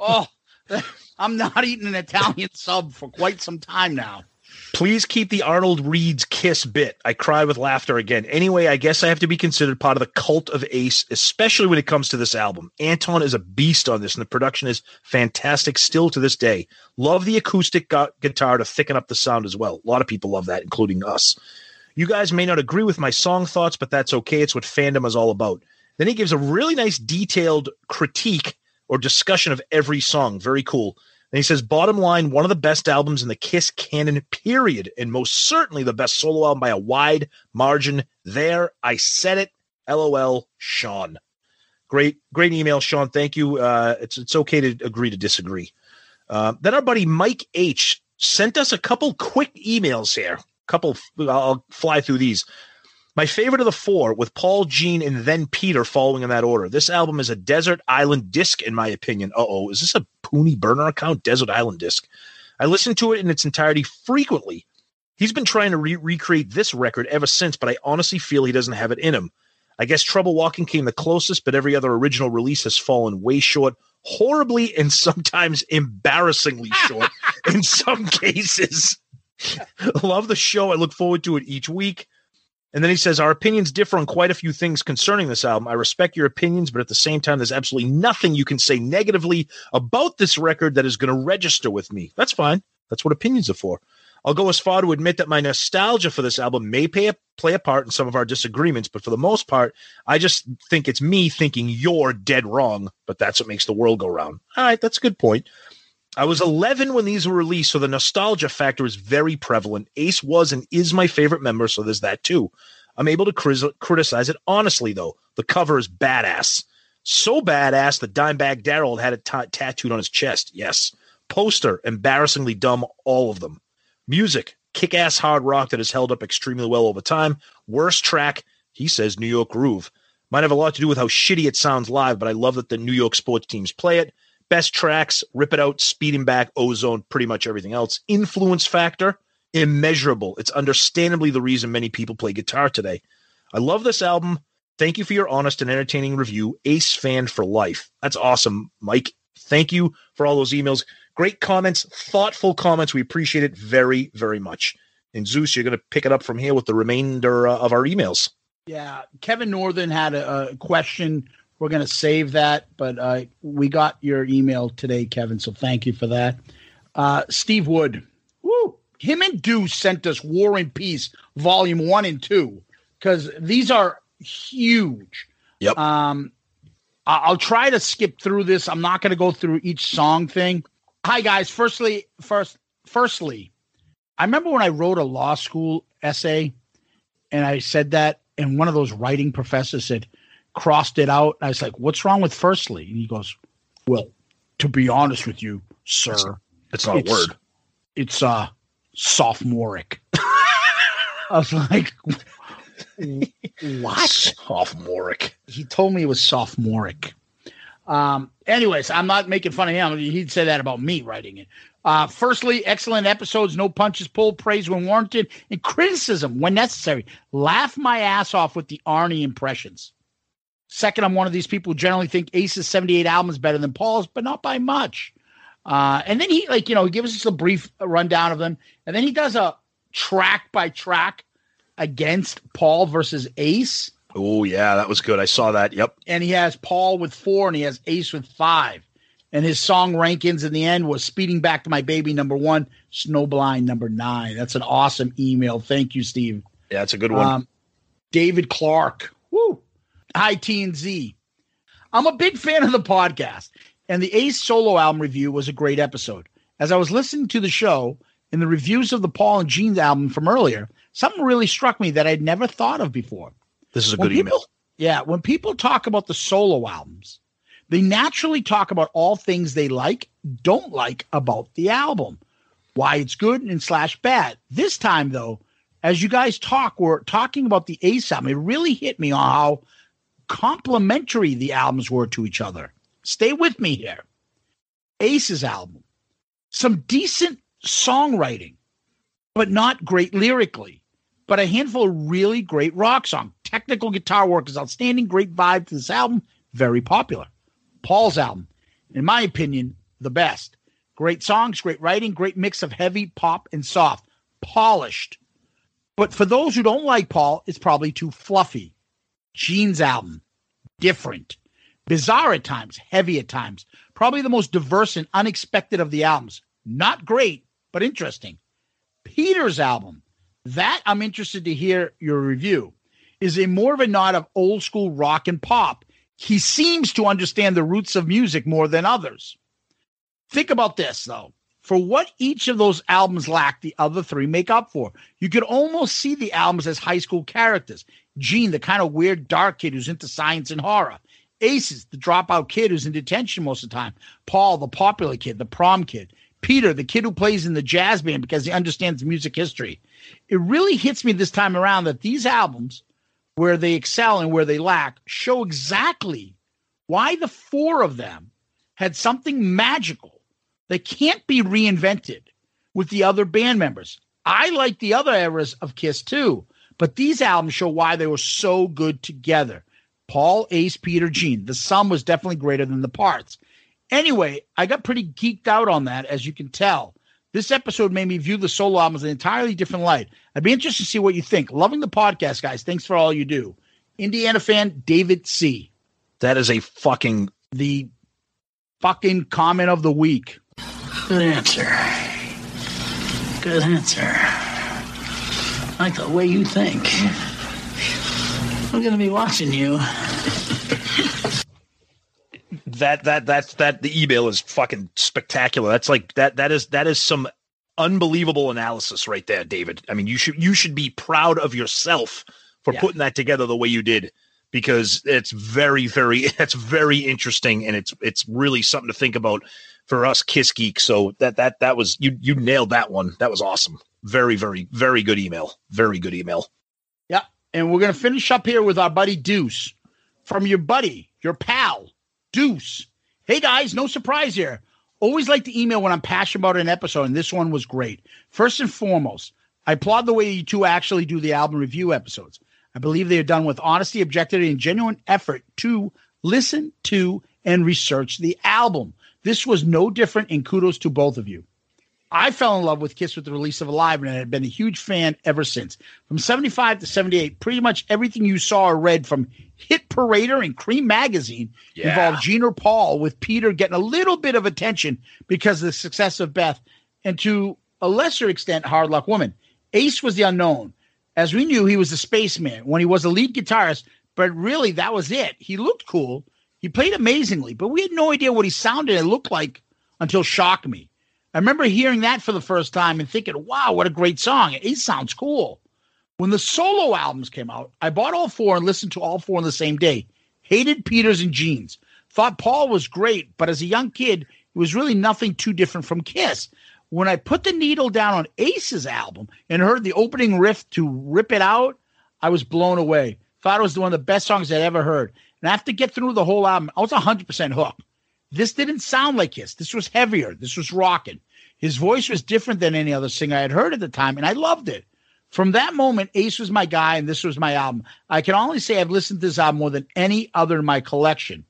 oh, I'm not eating an Italian sub for quite some time now. Please keep the Arnold Reed's kiss bit. I cry with laughter again. Anyway, I guess I have to be considered part of the cult of Ace, especially when it comes to this album. Anton is a beast on this, and the production is fantastic still to this day. Love the acoustic gu- guitar to thicken up the sound as well. A lot of people love that, including us. You guys may not agree with my song thoughts, but that's okay. It's what fandom is all about. Then he gives a really nice detailed critique or discussion of every song. Very cool. And he says, bottom line, one of the best albums in the Kiss canon, period, and most certainly the best solo album by a wide margin. There, I said it. LOL, Sean. Great, great email, Sean. Thank you. Uh, it's it's okay to agree to disagree. Uh, then our buddy Mike H sent us a couple quick emails here. Couple, I'll fly through these. My favorite of the four, with Paul, Gene, and then Peter following in that order. This album is a desert island disc, in my opinion. Uh oh, is this a Pooney burner account? Desert Island disc. I listen to it in its entirety frequently. He's been trying to re- recreate this record ever since, but I honestly feel he doesn't have it in him. I guess Trouble Walking came the closest, but every other original release has fallen way short, horribly and sometimes embarrassingly short in some cases. Love the show. I look forward to it each week. And then he says, Our opinions differ on quite a few things concerning this album. I respect your opinions, but at the same time, there's absolutely nothing you can say negatively about this record that is going to register with me. That's fine. That's what opinions are for. I'll go as far to admit that my nostalgia for this album may pay a, play a part in some of our disagreements, but for the most part, I just think it's me thinking you're dead wrong, but that's what makes the world go round. All right, that's a good point. I was 11 when these were released, so the nostalgia factor is very prevalent. Ace was and is my favorite member, so there's that too. I'm able to cri- criticize it honestly, though. The cover is badass. So badass that Dimebag Darrell had it ta- tattooed on his chest. Yes. Poster, embarrassingly dumb, all of them. Music, kick ass hard rock that has held up extremely well over time. Worst track, he says New York Groove. Might have a lot to do with how shitty it sounds live, but I love that the New York sports teams play it. Best tracks, Rip It Out, Speeding Back, Ozone, pretty much everything else. Influence factor, immeasurable. It's understandably the reason many people play guitar today. I love this album. Thank you for your honest and entertaining review. Ace fan for life. That's awesome, Mike. Thank you for all those emails. Great comments, thoughtful comments. We appreciate it very, very much. And Zeus, you're going to pick it up from here with the remainder uh, of our emails. Yeah, Kevin Northern had a, a question. We're going to save that, but uh, we got your email today, Kevin. So thank you for that. Uh, Steve Wood, woo, him and Deuce sent us War and Peace, Volume One and Two, because these are huge. Yep. Um, I- I'll try to skip through this. I'm not going to go through each song thing. Hi guys. Firstly, first, firstly, I remember when I wrote a law school essay, and I said that, and one of those writing professors said, crossed it out. I was like, "What's wrong with firstly?" And he goes, "Well, to be honest with you, sir, It's not a word. It's uh sophomoric." I was like, "What?" Sophomoric. He told me it was sophomoric. Um, anyways, I'm not making fun of him. He'd say that about me writing it. Uh, firstly, excellent episodes, no punches pulled, praise when warranted, and criticism when necessary. Laugh my ass off with the Arnie impressions. Second, I'm one of these people who generally think Ace's 78 album is better than Paul's, but not by much. Uh, and then he, like, you know, he gives us a brief rundown of them, and then he does a track by track against Paul versus Ace Oh, yeah, that was good. I saw that. Yep. and he has Paul with four and he has Ace with five. And his song rankings in the end was Speeding Back to My Baby number one, Snowblind number nine. That's an awesome email. Thank you, Steve. Yeah, it's a good one. Um, David Clark. Woo. Hi, T and Z. I'm a big fan of the podcast, and the Ace solo album review was a great episode. as I was listening to the show in the reviews of the Paul and Gene album from earlier, something really struck me that I'd never thought of before. This is a When good people- email. Yeah, when people talk about the solo albums, they naturally talk about all things they like, don't like about the album, why it's good and slash bad. This time, though, as you guys talk, we're talking about the Ace album. It really hit me on how complementary the albums were to each other. Stay with me here. Ace's album, some decent songwriting, but not great lyrically but a handful of really great rock songs. Technical guitar work is outstanding, great vibe to this album, very popular. Paul's album, in my opinion, the best. Great songs, great writing, great mix of heavy, pop, and soft. Polished. But for those who don't like Paul, it's probably too fluffy. Gene's album, different. Bizarre at times, heavy at times. Probably the most diverse and unexpected of the albums. Not great, but interesting. Peter's album, that I'm interested to hear your review, is a more of a nod of old school rock and pop. He seems to understand the roots of music more than others. Think about this, though. For what each of those albums lack, the other three make up for. You could almost see the albums as high school characters. Gene, the kind of weird dark kid who's into science and horror. Aces, the dropout kid who's in detention most of the time. Paul, the popular kid, the prom kid. Peter, the kid who plays in the jazz band because he understands music history. It really hits me this time around that these albums, where they excel and where they lack, show exactly why the four of them had something magical that can't be reinvented with the other band members. I like the other eras of Kiss too, but these albums show why they were so good together. Paul, Ace, Peter, Gene. The sum was definitely greater than the parts. Anyway, I got pretty geeked out on that, as you can tell. This episode made me view the solo albums in an entirely different light. I'd be interested to see what you think. Loving the podcast, guys. Thanks for all you do. Indiana fan David C. That is a fucking the fucking comment of the week. Good answer. Good answer. I like the way you think. I'm gonna be watching you. that that that's that the email is fucking spectacular. That's like that that is that is some unbelievable analysis right there, David. I mean, you should you should be proud of yourself for Yeah. putting that together the way you did because it's very very it's very interesting and it's it's really something to think about for us kiss geeks. So that that that was you you nailed that one. That was awesome. Very very very good email. Very good email. Yeah. And we're to finish up here with our buddy Deuce from your buddy, your pal, Deuce. Hey guys, no surprise here. Always like to email when I'm passionate about an episode, and this one was great. First and foremost, I applaud the way you two actually do the album review episodes. I believe they are done with honesty, objectivity, and genuine effort to listen to and research the album. This was no different, and kudos to both of you. I fell in love with Kiss with the release of Alive and have been a huge fan ever since. From 75 to 78, pretty much everything you saw or read from Hit Parader and Creem Magazine Yeah. involved Gene or Paul, with Peter getting a little bit of attention because of the success of Beth, and to a lesser extent, Hard Luck Woman. Ace was the unknown. As we knew, he was a spaceman when he was a lead guitarist, but really that was it. He looked cool. He played amazingly, but we had no idea what he sounded and looked like until Shock Me. I remember hearing that for the first time and thinking, wow, what a great song. It sounds cool. When the solo albums came out, I bought all four and listened to all four on the same day. Hated Peters and Genes. Thought Paul was great, but as a young kid, it was really nothing too different from Kiss. When I put the needle down on Ace's album and heard the opening riff to Rip It Out, I was blown away. Thought it was one of the best songs I'd ever heard. And after get through the whole album, I was 100% hooked. This didn't sound like Kiss. This was heavier. This was rocking. His voice was different than any other singer I had heard at the time, and I loved it. From that moment, Ace was my guy, and this was my album. I can only say I've listened to this album more than any other in my collection.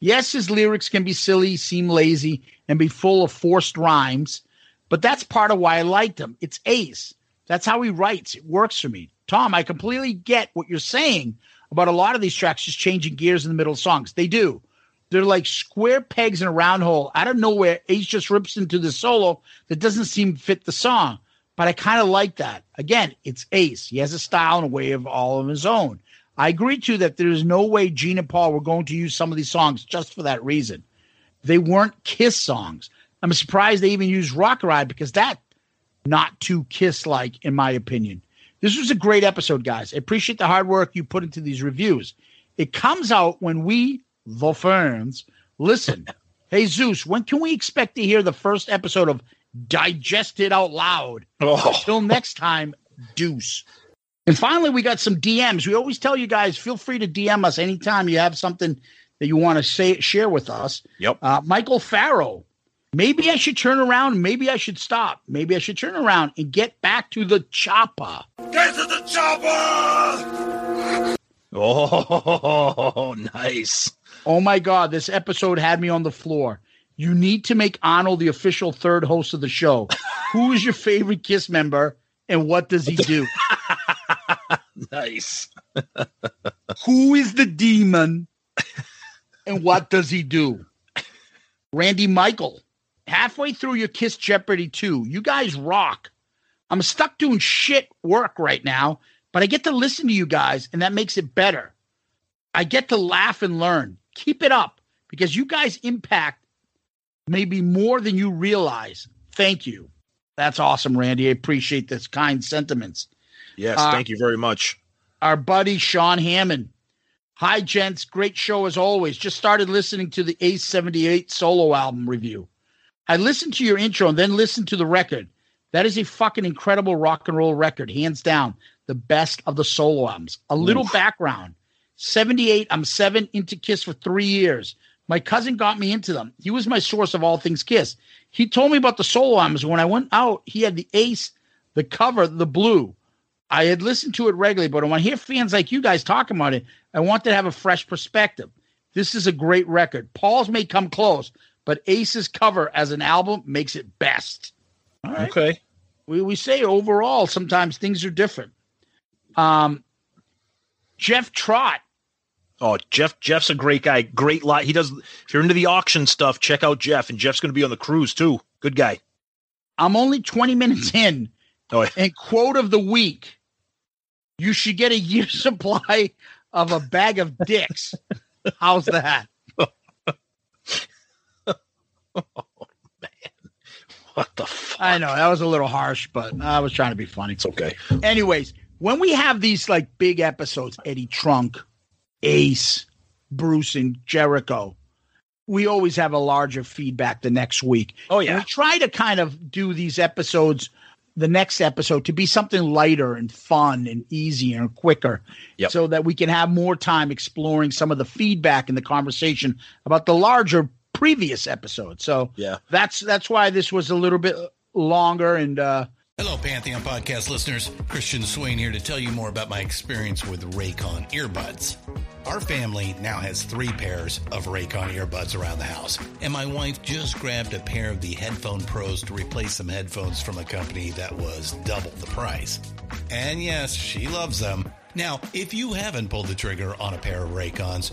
Yes, his lyrics can be silly, seem lazy, and be full of forced rhymes, but that's part of why I liked him. It's Ace. That's how he writes. It works for me. Tom, I completely get what you're saying about a lot of these tracks just changing gears in the middle of songs. They do. They're like square pegs in a round hole. Out of nowhere, Ace just rips into the solo that doesn't seem to fit the song. But I kind of like that. Again, it's Ace. He has a style and a way of all of his own. I agree too that there is no way Gene and Paul were going to use some of these songs just for that reason. They weren't Kiss songs. I'm surprised they even used Rocket Ride because that not too kiss like in my opinion. This was a great episode, guys. I appreciate the hard work you put into these reviews. It comes out when we, the fans, listen. hey Zeus, when can we expect to hear the first episode of Digested Out Loud? Oh. Until next time, deuce. And finally, we got some DMs. We always tell you guys, feel free to DM us anytime you have something that you want to say share with us. Yep. Uh, Michael Farrow. Maybe I should turn around. Maybe I should stop. Maybe I should turn around and get back to the chopper. Get to the chopper! Oh, nice. Oh my God, this episode had me on the floor. You need to make Arnold the official third host of the show. Who is your favorite Kiss member and what does he do? Nice. Who is the demon and what does he do? Randy Michael, halfway through your Kiss Jeopardy 2, you guys rock. I'm stuck doing shit work right now, but I get to listen to you guys, and that makes it better. I get to laugh and learn. Keep it up because you guys impact maybe more than you realize. Thank you. That's awesome, Randy. I appreciate this kind sentiments. Yes, Uh, thank you very much. Our buddy Sean Hammond. Hi, gents. Great show as always. Just started listening to the Ace 78 solo album review. I listened to your intro and then listened to the record. That is a fucking incredible rock and roll record, hands down. The best of the solo albums. A little Oof. background 78, I'm seven into Kiss for three years. My cousin got me into them. He was my source of all things Kiss. He told me about the solo albums. When I went out, he had the Ace, the cover, the blue. I had listened to it regularly, but when I hear fans like you guys talking about it, I want to have a fresh perspective. This is a great record. Paul's may come close, but Ace's cover as an album makes it best. All right. Okay. We we say overall sometimes things are different. Um Jeff Trot. Oh, Jeff. Jeff's a great guy. Great lot. He does. If you're into the auction stuff, check out Jeff. And Jeff's going to be on the cruise too. Good guy. I'm only 20 minutes in. Oh, yeah. And quote of the week. You should get a year supply of a bag of dicks. How's that? What the fuck? I know that was a little harsh, but I was trying to be funny. It's okay. Anyways, when we have these like big episodes, Eddie Trunk, Ace, Bruce, and Jericho, we always have a larger feedback the next week. Oh, And yeah. we try to kind of do these episodes, the next episode, to be something lighter and fun and easier and quicker, Yep. so that we can have more time exploring some of the feedback and the conversation about the larger previous episode. So Yeah. that's that's why this was a little bit longer and uh Hello, Pantheon podcast listeners. Christian Swain here to tell you more about my experience with Raycon earbuds. Our family now has three pairs of Raycon earbuds around the house, and my wife just grabbed a pair of the Headphone Pros to replace some headphones from a company that was double the price. And yes, she loves them. Now, if you haven't pulled the trigger on a pair of Raycons,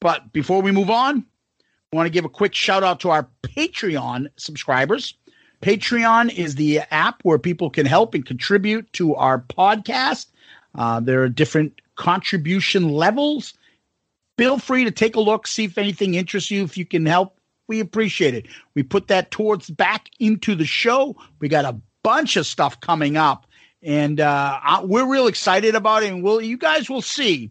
But before we move on, I want to give a quick shout out to our Patreon subscribers. Patreon is the app where people can help and contribute to our podcast. Uh, there are different contribution levels. Feel free to take a look, see if anything interests you. If you can help, we appreciate it. We put that towards back into the show. We got a bunch of stuff coming up, and uh, I- we're real excited about it. And we'll, you guys will see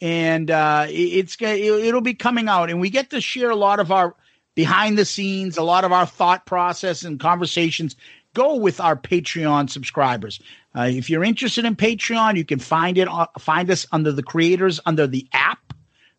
and uh, it's it'll be coming out, and we get to share a lot of our behind the scenes, a lot of our thought process and conversations go with our Patreon subscribers. Uh, if you're interested in Patreon, you can find it find us under the creators under the app,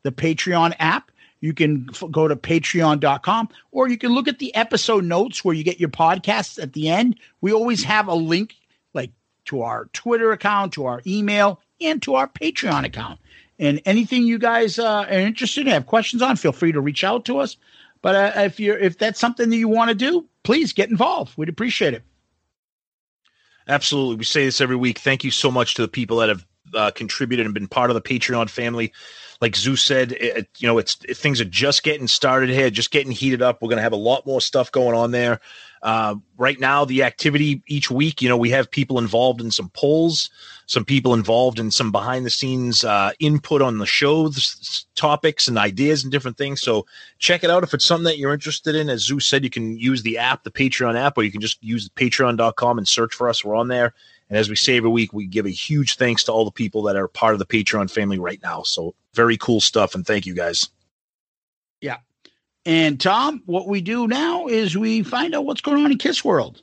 the Patreon app. You can f- go to patreon.com or you can look at the episode notes where you get your podcasts at the end. We always have a link like to our Twitter account, to our email, and to our Patreon account. And anything you guys uh, are interested in, have questions on, feel free to reach out to us. But uh, if you're if that's something that you want to do, please get involved. We'd appreciate it. Absolutely. We say this every week. Thank you so much to the people that have uh, contributed and been part of the Patreon family. Like Zeus said, it, it- you know, it's it, things are just getting started here, just getting heated up. We're going to have a lot more stuff going on there. Uh, right now, the activity each week, you know, we have people involved in some polls, some people involved in some behind the scenes uh, input on the shows, topics and ideas and different things. So check it out if it's something that you're interested in. As Zeus said, you can use the app, the Patreon app, or you can just use patreon.com and search for us. We're on there. And as we say every week, we give a huge thanks to all the people that are part of the Patreon family right now. So very cool stuff. And thank you guys. Yeah. And Tom, what we do now is we find out what's going on in Kiss World.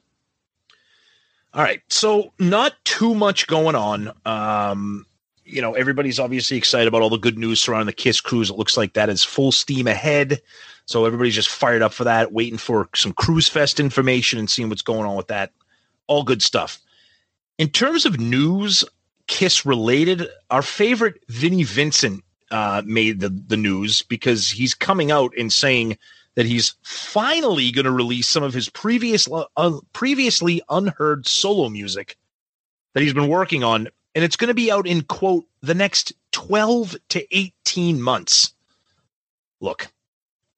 All right. So not too much going on. Um, you know, everybody's obviously excited about all the good news surrounding the Kiss cruise. It looks like that is full steam ahead. So everybody's just fired up for that, waiting for some cruise fest information and seeing what's going on with that. All good stuff. In terms of news, Kiss related, our favorite Vinnie Vincent uh, made the, the news because he's coming out and saying that he's finally going to release some of his previous uh, previously unheard solo music that he's been working on, and it's going to be out in quote the next twelve to eighteen months. Look,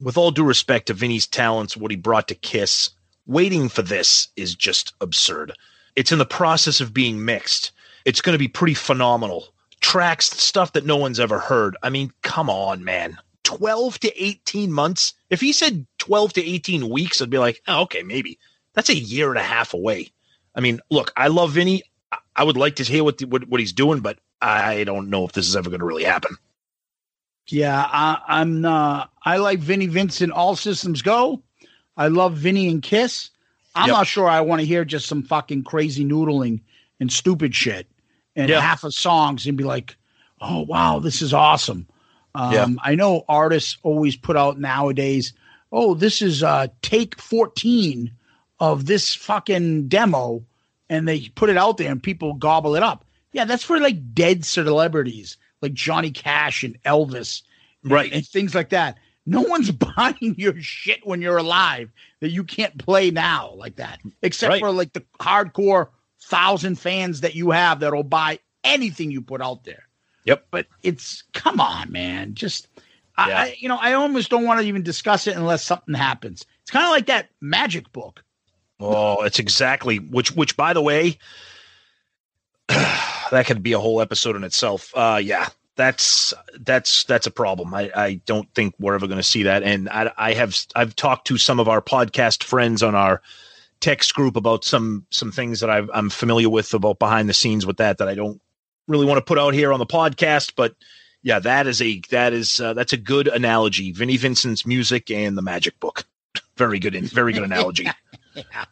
with all due respect to Vinnie's talents, what he brought to Kiss, waiting for this is just absurd. It's in the process of being mixed. It's going to be pretty phenomenal. Tracks, stuff that no one's ever heard. I mean, come on, man. 12 to 18 months. If he said 12 to 18 weeks, I'd be like, oh, okay, maybe. That's a year and a half away. I mean, look, I love Vinnie. I- would like to hear what, the, what what he's doing, but I don't know if this is ever going to really happen. Yeah, I, I'm. Uh, I like Vinnie Vincent. All systems go. I love Vinnie and Kiss. I'm Yep. not sure I want to hear just some fucking crazy noodling and stupid shit and Yeah. half of songs and be like, "Oh wow, this is awesome." Um, Yeah. I know artists always put out nowadays. Oh, this is uh, take 14 of this fucking demo, and they put it out there and people gobble it up. Yeah, that's for like dead celebrities like Johnny Cash and Elvis, and- Right. and things like that. No one's buying your shit when you're alive that you can't play now like that, except Right. for like the hardcore thousand fans that you have that'll buy anything you put out there. Yep. But it's come on, man. Just I, I you know, I almost don't want to even discuss it unless something happens. It's kind of like that magic book. Oh, it's exactly which which by the way that could be a whole episode in itself. Uh yeah. That's that's that's a problem. I, I don't think we're ever going to see that. And I, I have I've talked to some of our podcast friends on our text group about some some things that I've, I'm familiar with about behind the scenes with that that I don't really want to put out here on the podcast. But yeah, that is a that is uh, that's a good analogy. Vinnie Vincent's music and the Magic Book. Very good, very good analogy. yeah.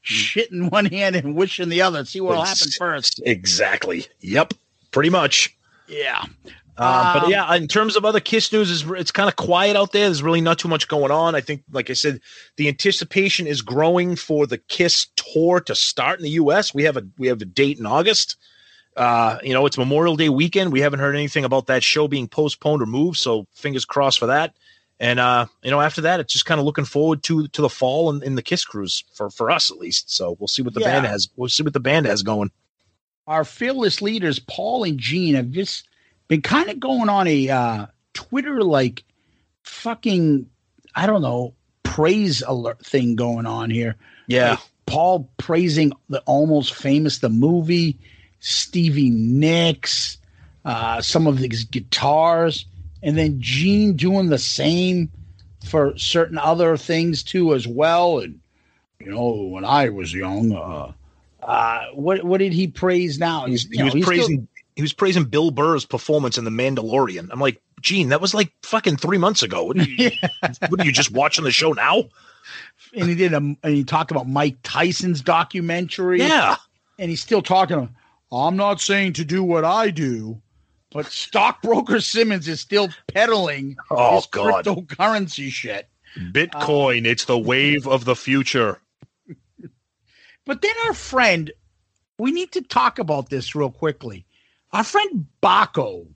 Shit in one hand and wish in the other. See what'll happen first. Exactly. Yep. Pretty much. Yeah. Uh, but Um, yeah, in terms of other Kiss news, is it's kind of quiet out there. There's really not too much going on. I think, like I said, the anticipation is growing for the Kiss tour to start in the U.S. We have a we have a date in August. Uh, you know, it's Memorial Day weekend. We haven't heard anything about that show being postponed or moved, so fingers crossed for that. And uh, you know, after that, it's just kind of looking forward to to the fall and in the Kiss cruise for for us at least. So we'll see what the Yeah. band has. We'll see what the band has going. our fearless leaders, Paul and Gene, have just been kind of going on a uh, Twitter like fucking, I don't know, praise alert thing going on here. Yeah. Like, Paul praising the almost famous the movie, Stevie Nicks, uh, some of these guitars, and then Gene doing the same for certain other things too as well. And you know, when I was young, uh, uh, what what did he praise now? He's, he was praising he was praising Bill Burr's performance in The Mandalorian. I'm like, Gene, that was like fucking three months ago. What are you, what are you just watching the show now? and he did a and he talked about Mike Tyson's documentary. Yeah. and he's still talking. I'm not saying to do what I do, but stockbroker Simmons is still peddling Oh, his God. cryptocurrency shit. Bitcoin, it's the wave of the future. But then our friend, we need to talk about this real quickly. Our friend Baco,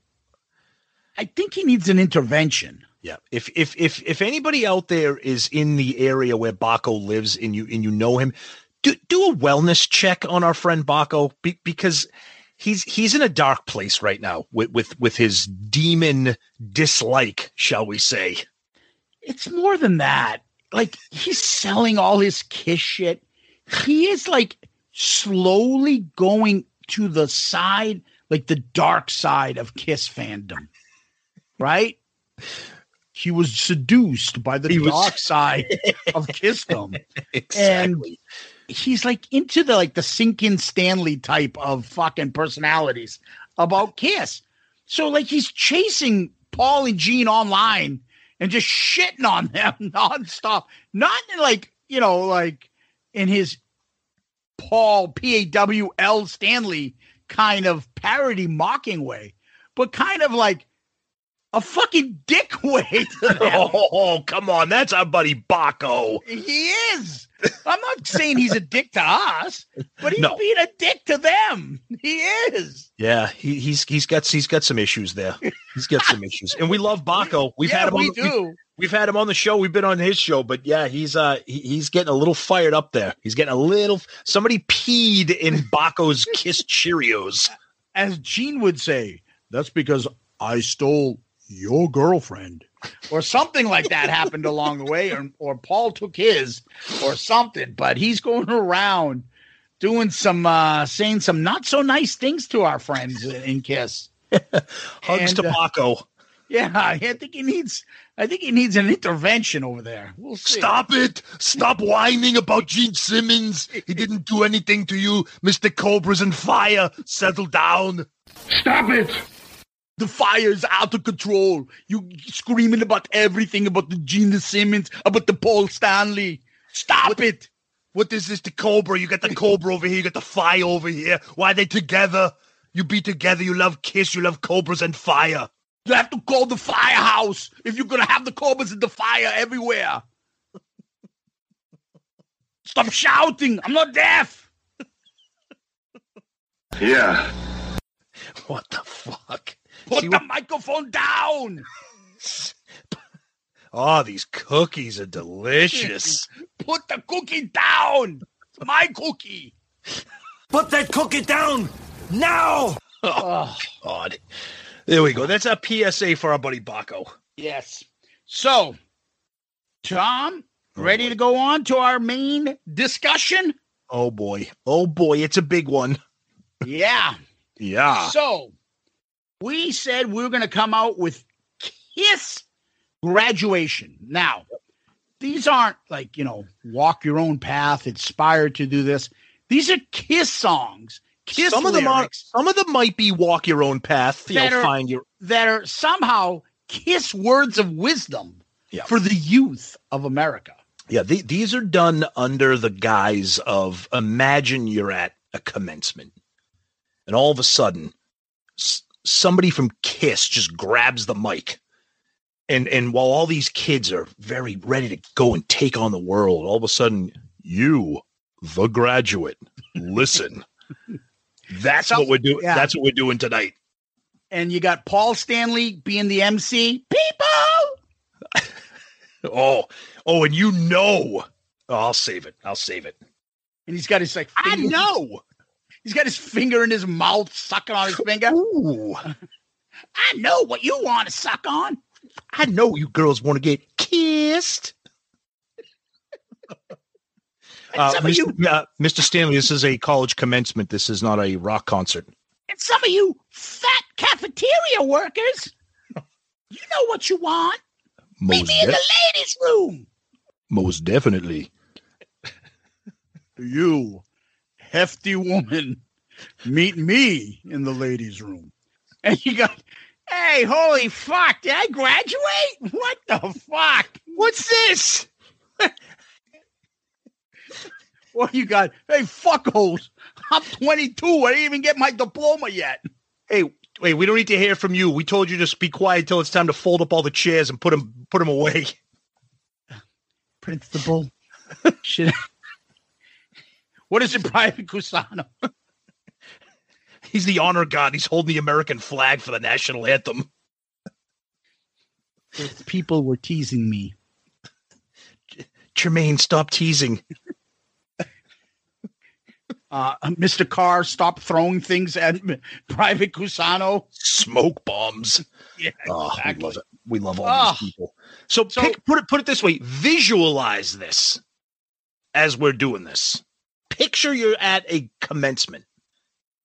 I think he needs an intervention. Yeah. If if if if anybody out there is in the area where Baco lives and you and you know him, do do a wellness check on our friend Baco be, because he's he's in a dark place right now with with with his demon dislike, shall we say? It's more than that. Like he's selling all his kiss shit. He is like slowly going to the side, like the dark side of Kiss fandom. Right? He was seduced by the He was- dark side of Kissdom. Exactly. And he's like into the like the Sinkin Stanley type of fucking personalities about Kiss. So like he's chasing Paul and Gene online and just shitting on them nonstop. Not in like, you know, like in his Paul P A W L Stanley kind of parody mocking way, but kind of like a fucking dick them. Oh, come on. That's our buddy Baco. He is. I'm not saying he's a dick to us, but he's No. being a dick to them. He is. Yeah, he, he's he's got he's got some issues there. He's got some issues, and we love Baco. We've Yeah, had him. we on, the- do. We've had him on the show. We've been on his show, but yeah, he's uh he, he's getting a little fired up there. He's getting a little. Somebody peed in Baco's Kiss Cheerios. As Gene would say, that's because I stole your girlfriend. Or something like that happened along the way, or, or Paul took his, or something. But he's going around doing some, uh, saying some not so nice things to our friends in, in Kiss. Hugs And, to uh, Yeah, I think he needs. I think he needs an intervention over there. We'll see. Stop it! Stop whining about Gene Simmons. He didn't do anything to you, Mr. Cobras and Fire. Settle down. Stop it! The fire's out of control. You screaming about everything about the Gene Simmons, about the Paul Stanley. Stop it! What is this, the Cobra? You got the Cobra over here, you got the Fire over here. Why are they together? You be together, you love Kiss, you love Cobras and Fire. You have to call the firehouse if you're gonna have the cobras and the fire everywhere. Stop shouting! I'm not deaf. Yeah. What the fuck? Put See the what- microphone down. Oh, these cookies are delicious. Put the cookie down. It's my cookie. Put that cookie down now! Oh, God. There we go. That's a PSA for our buddy Baco. Yes. So, Tom, oh, ready to go on to our main discussion? Oh boy. Oh boy. It's a big one. Yeah. Yeah. So, we said we were going to come out with Kiss graduation. Now, these aren't like, you know, walk your own path, inspired to do this. These are Kiss songs. Kiss some of them are. Some of them might be walk your own path. You That know, are- find your. that are somehow Kiss words of wisdom Yeah. for the youth of America. Yeah, the, these are done under the guise of imagine you're at a commencement, and all of a sudden, s- somebody from Kiss just grabs the mic. And and while all these kids are very ready to go and take on the world, all of a sudden, you, the graduate, listen. That's what we're doing. yeah. That's what we're doing tonight. And you got Paul Stanley being the MC. People. Oh, oh, and you know. Oh, I'll save it. I'll save it. And he's got his like. I know. He's got his finger in his mouth, sucking on his finger. Ooh. I know what you want to suck on. I know you girls want to get kissed. Uh, some of Mr. uh, Mr. Stanley, this is a college commencement. This is not a rock concert. And some of you fat cafeteria workers, you know what you want. Meet Most, me in the ladies' room. most definitely. You, hefty woman, meet me in the ladies' room. And you got, hey, holy fuck, did I graduate? What the fuck? What's this? What you got? Hey, fuckholes. I'm 22. I didn't even get my diploma yet. Hey, wait, we don't need to hear from you. We told you to just be quiet until it's time to fold up all the chairs and put them put them away. Principal. Shit. What is it, Private Cusano? He's the honor god. He's holding the American flag for the national anthem. Those people were teasing me. Jermaine, stop teasing. Uh, Mr. Carr, stop throwing things at Private Cusano. Smoke bombs. Yeah, Oh, we love it. We love all Ah. these people. So, pick, put it put it this way: visualize this as we're doing this. Picture you're at a commencement,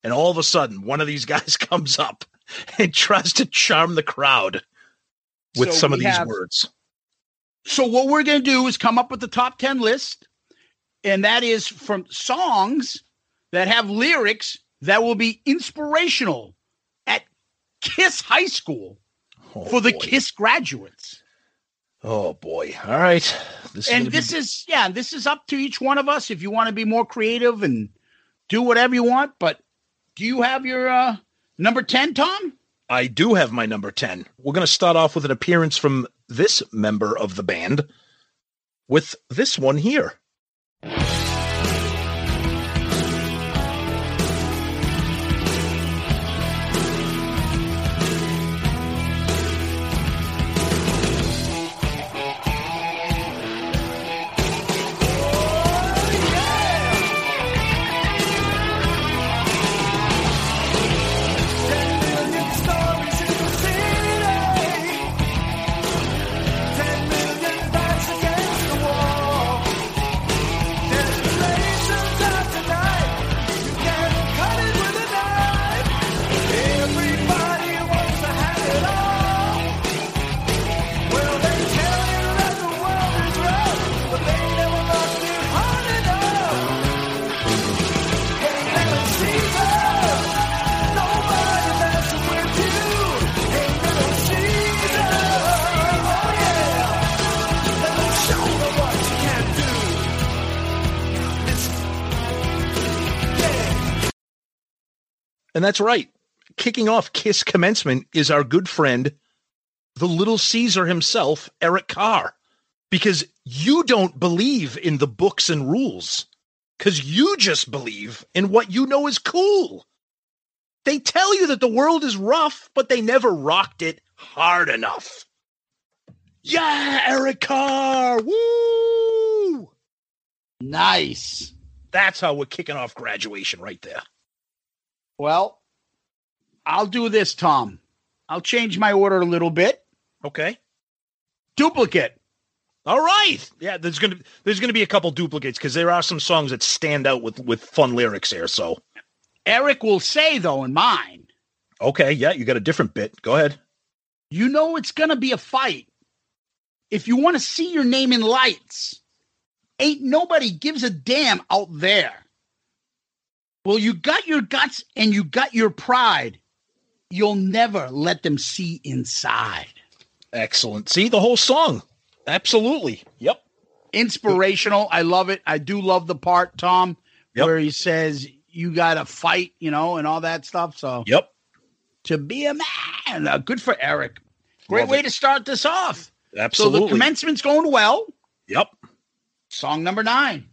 and all of a sudden, one of these guys comes up and tries to charm the crowd with So some of these have- words. So what we're going to do is come up with the top 10 list and that is from songs that have lyrics that will be inspirational at Kiss High School oh, for the Kiss graduates. Oh boy! All right, this and be- this is yeah, this is up to each one of us if you want to be more creative and do whatever you want, but do you have your uh number 10, Tom? I do have my number 10. We're going to start off with an appearance from this member of the band with this one here. And that's right. Kicking off Kiss commencement is our good friend, the little Caesar himself, Eric Carr. Because you don't believe in the books and rules, because you just believe in what you know is cool. They tell you that the world is rough, but they never rocked it hard enough. Yeah, Eric Carr. Woo! Nice. That's how we're kicking off graduation right there. Well, I'll do this, Tom. I'll change my order a little bit. Okay. Duplicate. All right. Yeah, there's gonna there's gonna be a couple duplicates because there are some songs that stand out with with fun lyrics here. So Eric will say though in mine, okay, yeah, you got a different bit. Go ahead. you know it's gonna be a fight. If you want to see your name in lights, ain't nobody gives a damn out there. Well, you got your guts and you got your pride. You'll never let them see inside. Excellent. See the whole song. Absolutely. Yep. Inspirational. I love it. I do love the part, Tom, where he says you got to fight, you know, and all that stuff. So Yep. to be a man. Uh, good for Eric. Great Love way it. to start this off. So Absolutely. the commencement's going well. Yep. Song number nine.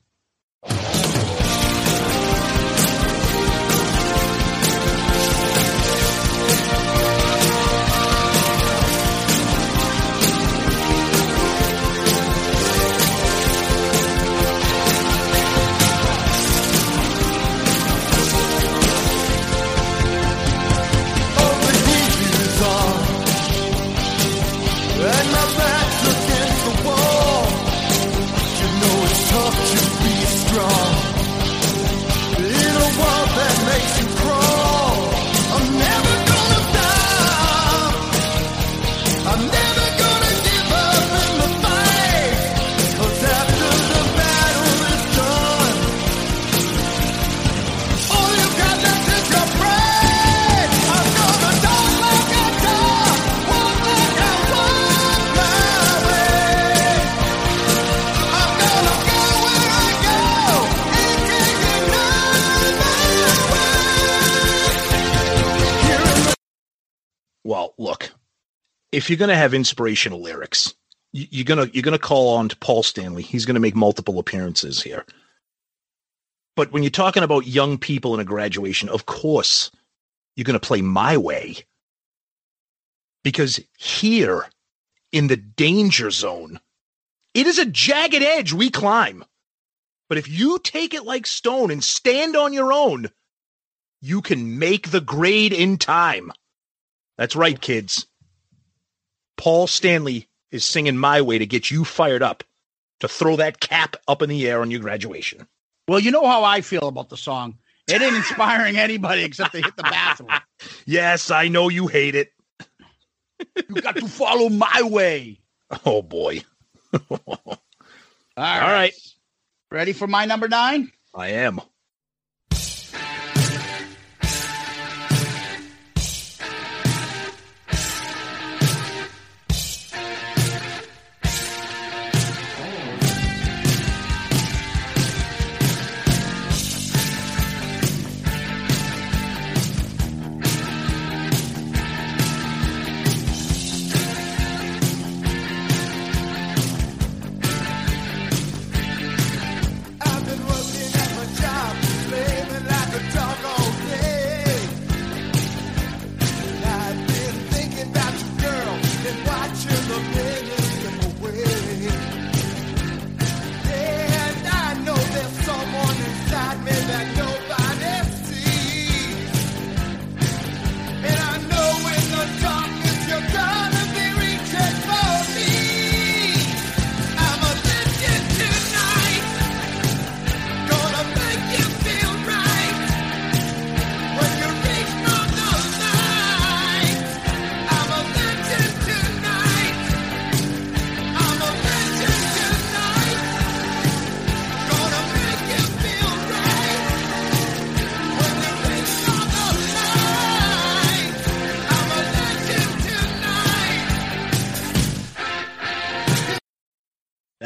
If you're going to have inspirational lyrics, you- you're gonna you're gonna call on to Paul Stanley. He's going to make multiple appearances here. But when you're talking about young people in a graduation, of course, you're going to play my way. Because here in the danger zone, it is a jagged edge we climb. But if you take it like stone and stand on your own, you can make the grade in time. That's right, kids. Paul Stanley is singing My Way to get you fired up to throw that cap up in the air on your graduation. Well, you know how I feel about the song. It ain't inspiring anybody except to hit the bathroom. Yes, I know you hate it. You got to follow my way. Oh boy. All right. Ready for my number nine? I am.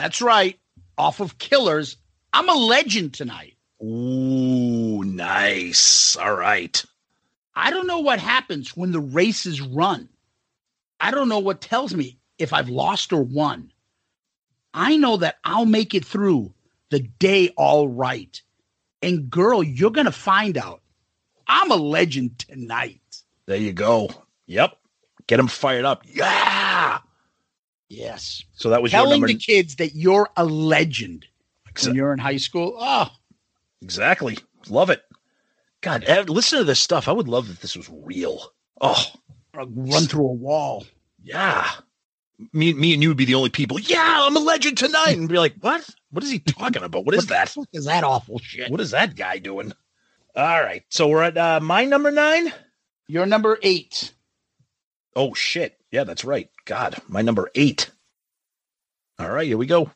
That's right. Off of Killers. I'm a legend tonight. Ooh, nice. All right. I don't know what happens when the race is run. I don't know what tells me if I've lost or won. I know that I'll make it through the day all right. And girl, you're going to find out. I'm a legend tonight. There you go. Yep. Get them fired up. Yeah. Yes. So that was your Telling the kids that you're a legend when you're in high school. Oh, Exactly. Love it. God, eh, listen to this stuff. I would love if this was real. Oh, run through a wall. Yeah. Me, me and you would be the only people. Yeah, I'm a legend tonight. And be like, what? What is he talking about? What is that? What is that awful shit? What is that guy doing? All right. So we're at uh, my number nine. You're number eight. Oh, shit. Yeah, that's right. God, my number eight. All right, here we go.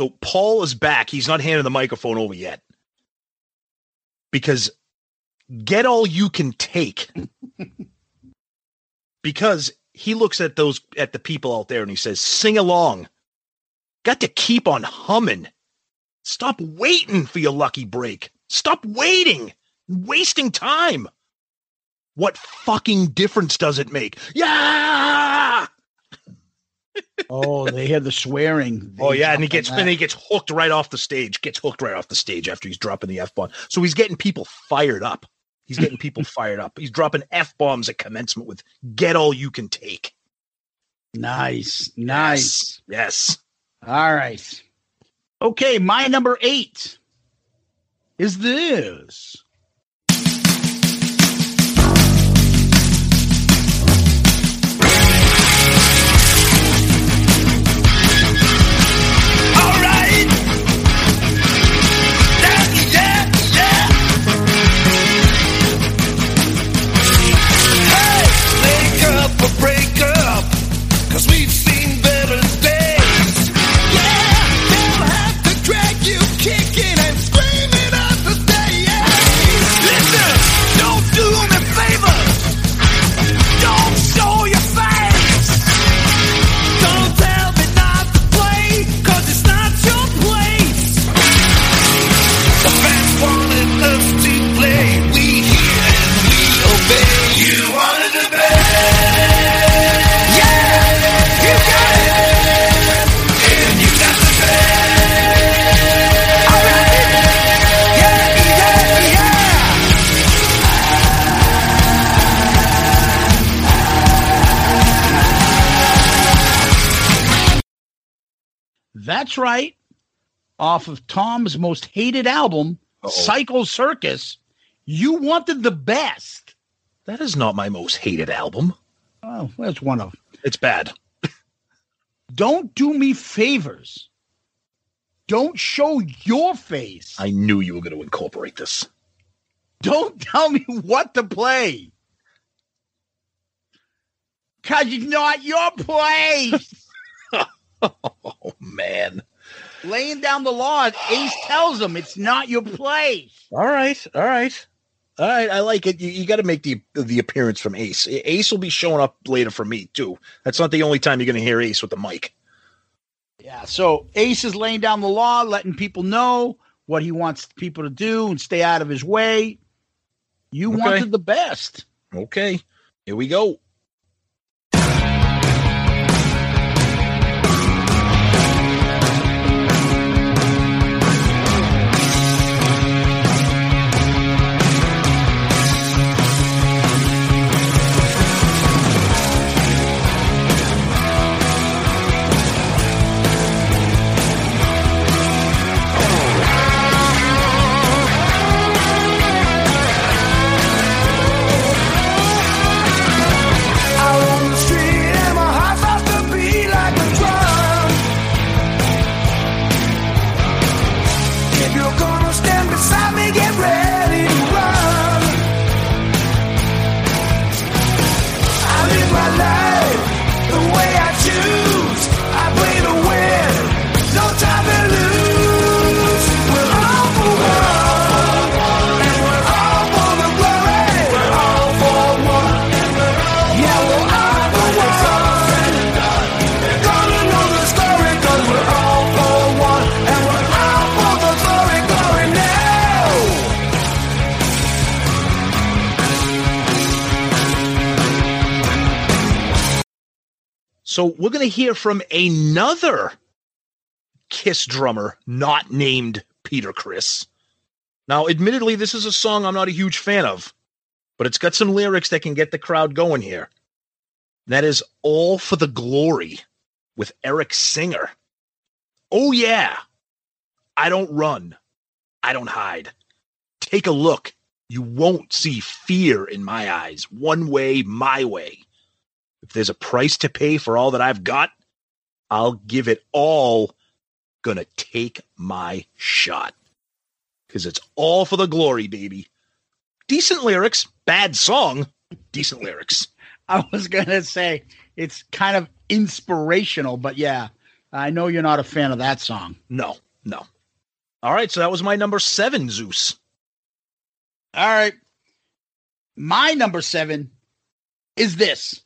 So Paul is back. He's not handing the microphone over yet. Because get all you can take. because he looks at those at the people out there and he says, "Sing along." Got to keep on humming. Stop waiting for your lucky break. Stop waiting, wasting time. What fucking difference does it make? Yeah. Oh, they hear the swearing. Oh yeah, and he gets and he gets hooked right off the stage. Gets hooked right off the stage after he's dropping the f bomb. So he's getting people fired up. He's getting people fired up. He's dropping f bombs at commencement with "Get all you can take." Nice, nice. Yes. All right. Okay, my number eight is this. That's right. Off of Tom's most hated album, Psycho Circus, you wanted the best. That is not my most hated album. Oh, that's one of. It's bad. Don't do me favors. Don't show your face. I knew you were going to incorporate this. Don't tell me what to play. Cause it's not your place. Oh man. Laying down the law, Ace tells him it's not your place. All right, all right, all right. I like it. You, you got to make the the appearance from Ace. Ace will be showing up later for me too. That's not the only time you're going to hear Ace with the mic. Yeah, so Ace is laying down the law, letting people know what he wants people to do and stay out of his way. You Okay. wanted the best. Okay, here we go. So we're going to hear from another Kiss drummer not named Peter Criss. Now, admittedly, this is a song I'm not a huge fan of, but it's got some lyrics that can get the crowd going here. That is All for the Glory with Eric Singer. Oh, yeah. I don't run. I don't hide. Take a look. You won't see fear in my eyes. One way, my way. If there's a price to pay for all that I've got, I'll give it all. Gonna take my shot. Because it's all for the glory, baby. Decent lyrics, bad song, decent lyrics. I was gonna say it's kind of inspirational, but yeah, I know you're not a fan of that song. No, no. All right, so that was my number seven, Zeus. All right. My number seven is this.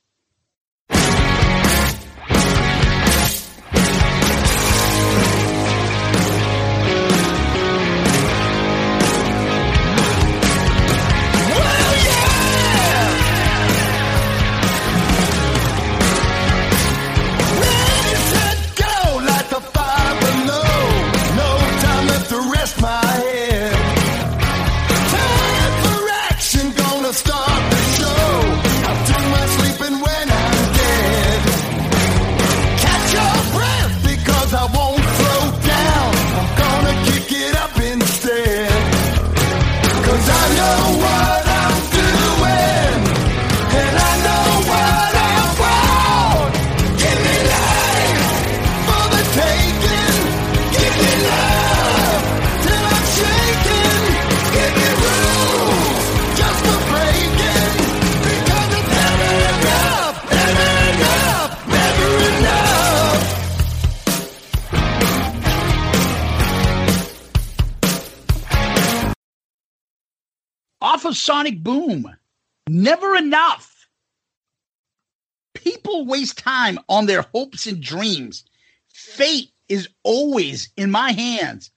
Sonic Boom. Never enough. People waste time on their hopes and dreams. Fate is always in my hands.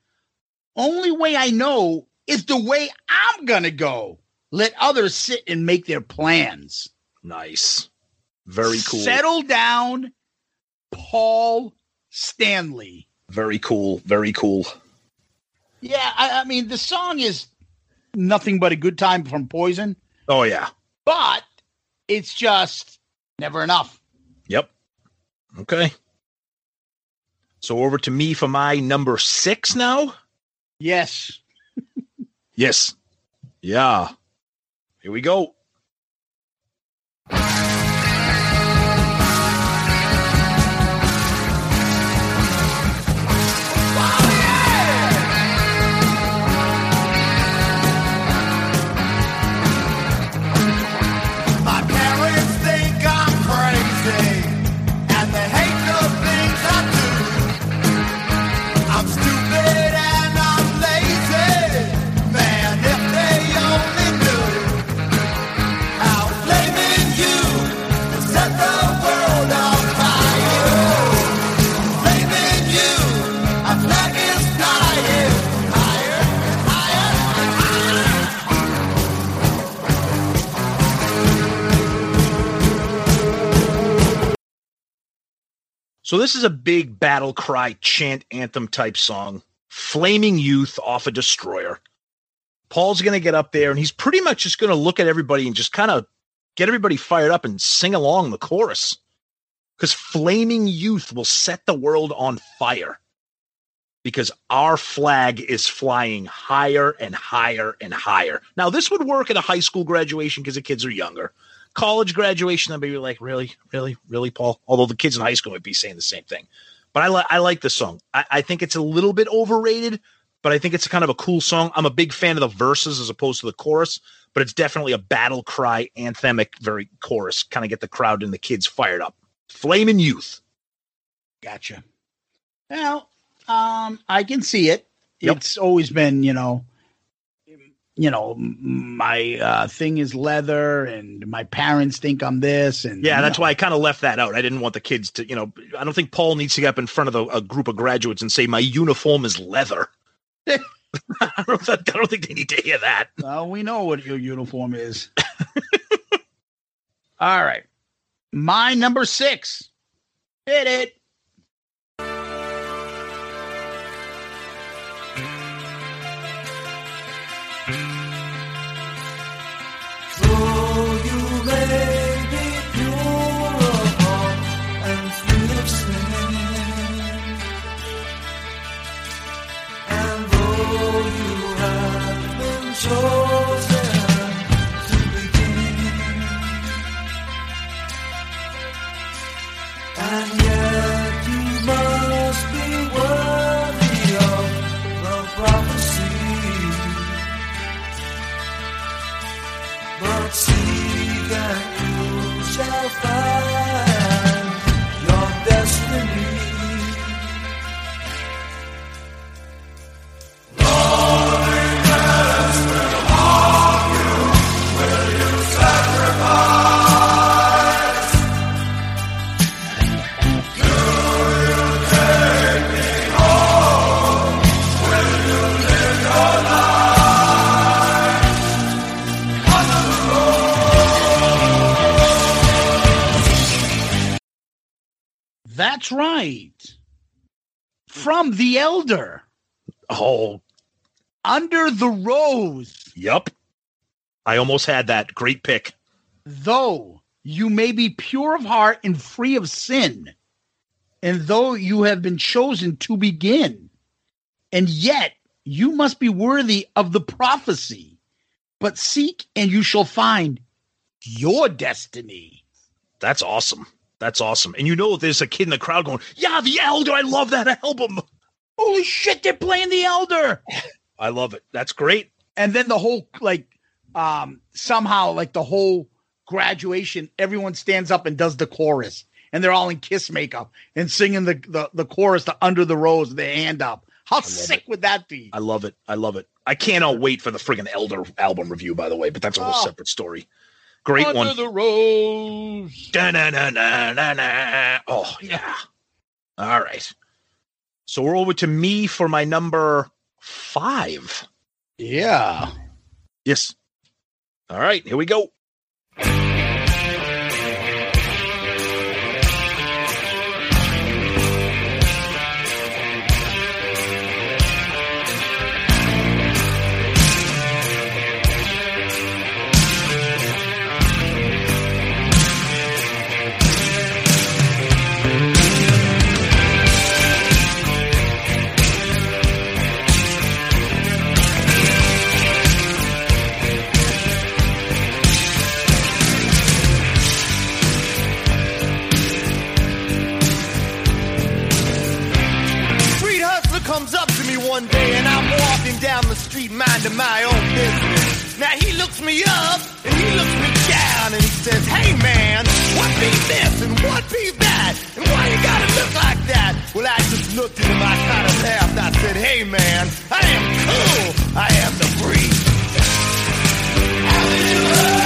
Only way I know is the way I'm going to go. Let others sit and make their plans. Nice. Very cool. Settle down, Paul Stanley. Very cool. Very cool. Yeah, I, I mean, the song is nothing but a good time from Poison, Oh yeah. but it's just never enough. Yep. Okay. So over to me for my number six now. Yes. Yes. Yeah. Here we go. So this is a big battle cry chant anthem type song. Flaming Youth off a destroyer. Paul's going to get up there and he's pretty much just going to look at everybody and just kind of get everybody fired up and sing along the chorus. Because Flaming Youth will set the world on fire. Because our flag is flying higher and higher and higher. Now, this would work at a high school graduation because the kids are younger. College graduation, I'd be like, really, really, really, Paul? Although the kids in high school might be saying the same thing. But I, li- I like the song. I-, I think it's a little bit overrated, but I think it's kind of a cool song. I'm a big fan of the verses as opposed to the chorus, but it's definitely a battle cry, anthemic, very chorus, kind of get the crowd and the kids fired up. Flaming Youth. Gotcha. Well, um, I can see it. It's always been, you know, you know, my uh, thing is leather, and my parents think I'm this, and Yeah, that's know. why I kind of left that out. I didn't want the kids to, you know, I don't think Paul needs to get up in front of a, a group of graduates and say, my uniform is leather. I, don't, I don't think they need to hear that. Well, we know what your uniform is. All right, my number six. Hit it. That's right. From the elder. Oh, Under the rose. Yup. I almost had that. Great pick. Though you may be pure of heart and free of sin, and though you have been chosen to begin, and yet you must be worthy of the prophecy. But seek and you shall find your destiny. That's awesome. That's awesome. And you know, there's a kid in the crowd going, "Yeah, the Elder. I love that album. Holy shit, they're playing the elder. I love it. That's great." and then the whole like um somehow like the whole graduation everyone stands up and does the chorus and they're all in kiss makeup and singing the the, the chorus to under the rose with their hand up how sick would that be I love it. I love it. I cannot wait for the friggin' Elder album review, by the way, but that's a whole Oh. separate story. Great under one. the rose Da-na-na-na-na-na. Oh, yeah. All right. So we're over to me for my number five. yeah Yes. All right, here we go. Minding my own business. Now he looks me up and he looks me down and he says, Hey man, what be this and what be that? And why you gotta look like that? Well, I just looked at him, I kinda laughed. I said, Hey man, I am cool. I am the breeze. All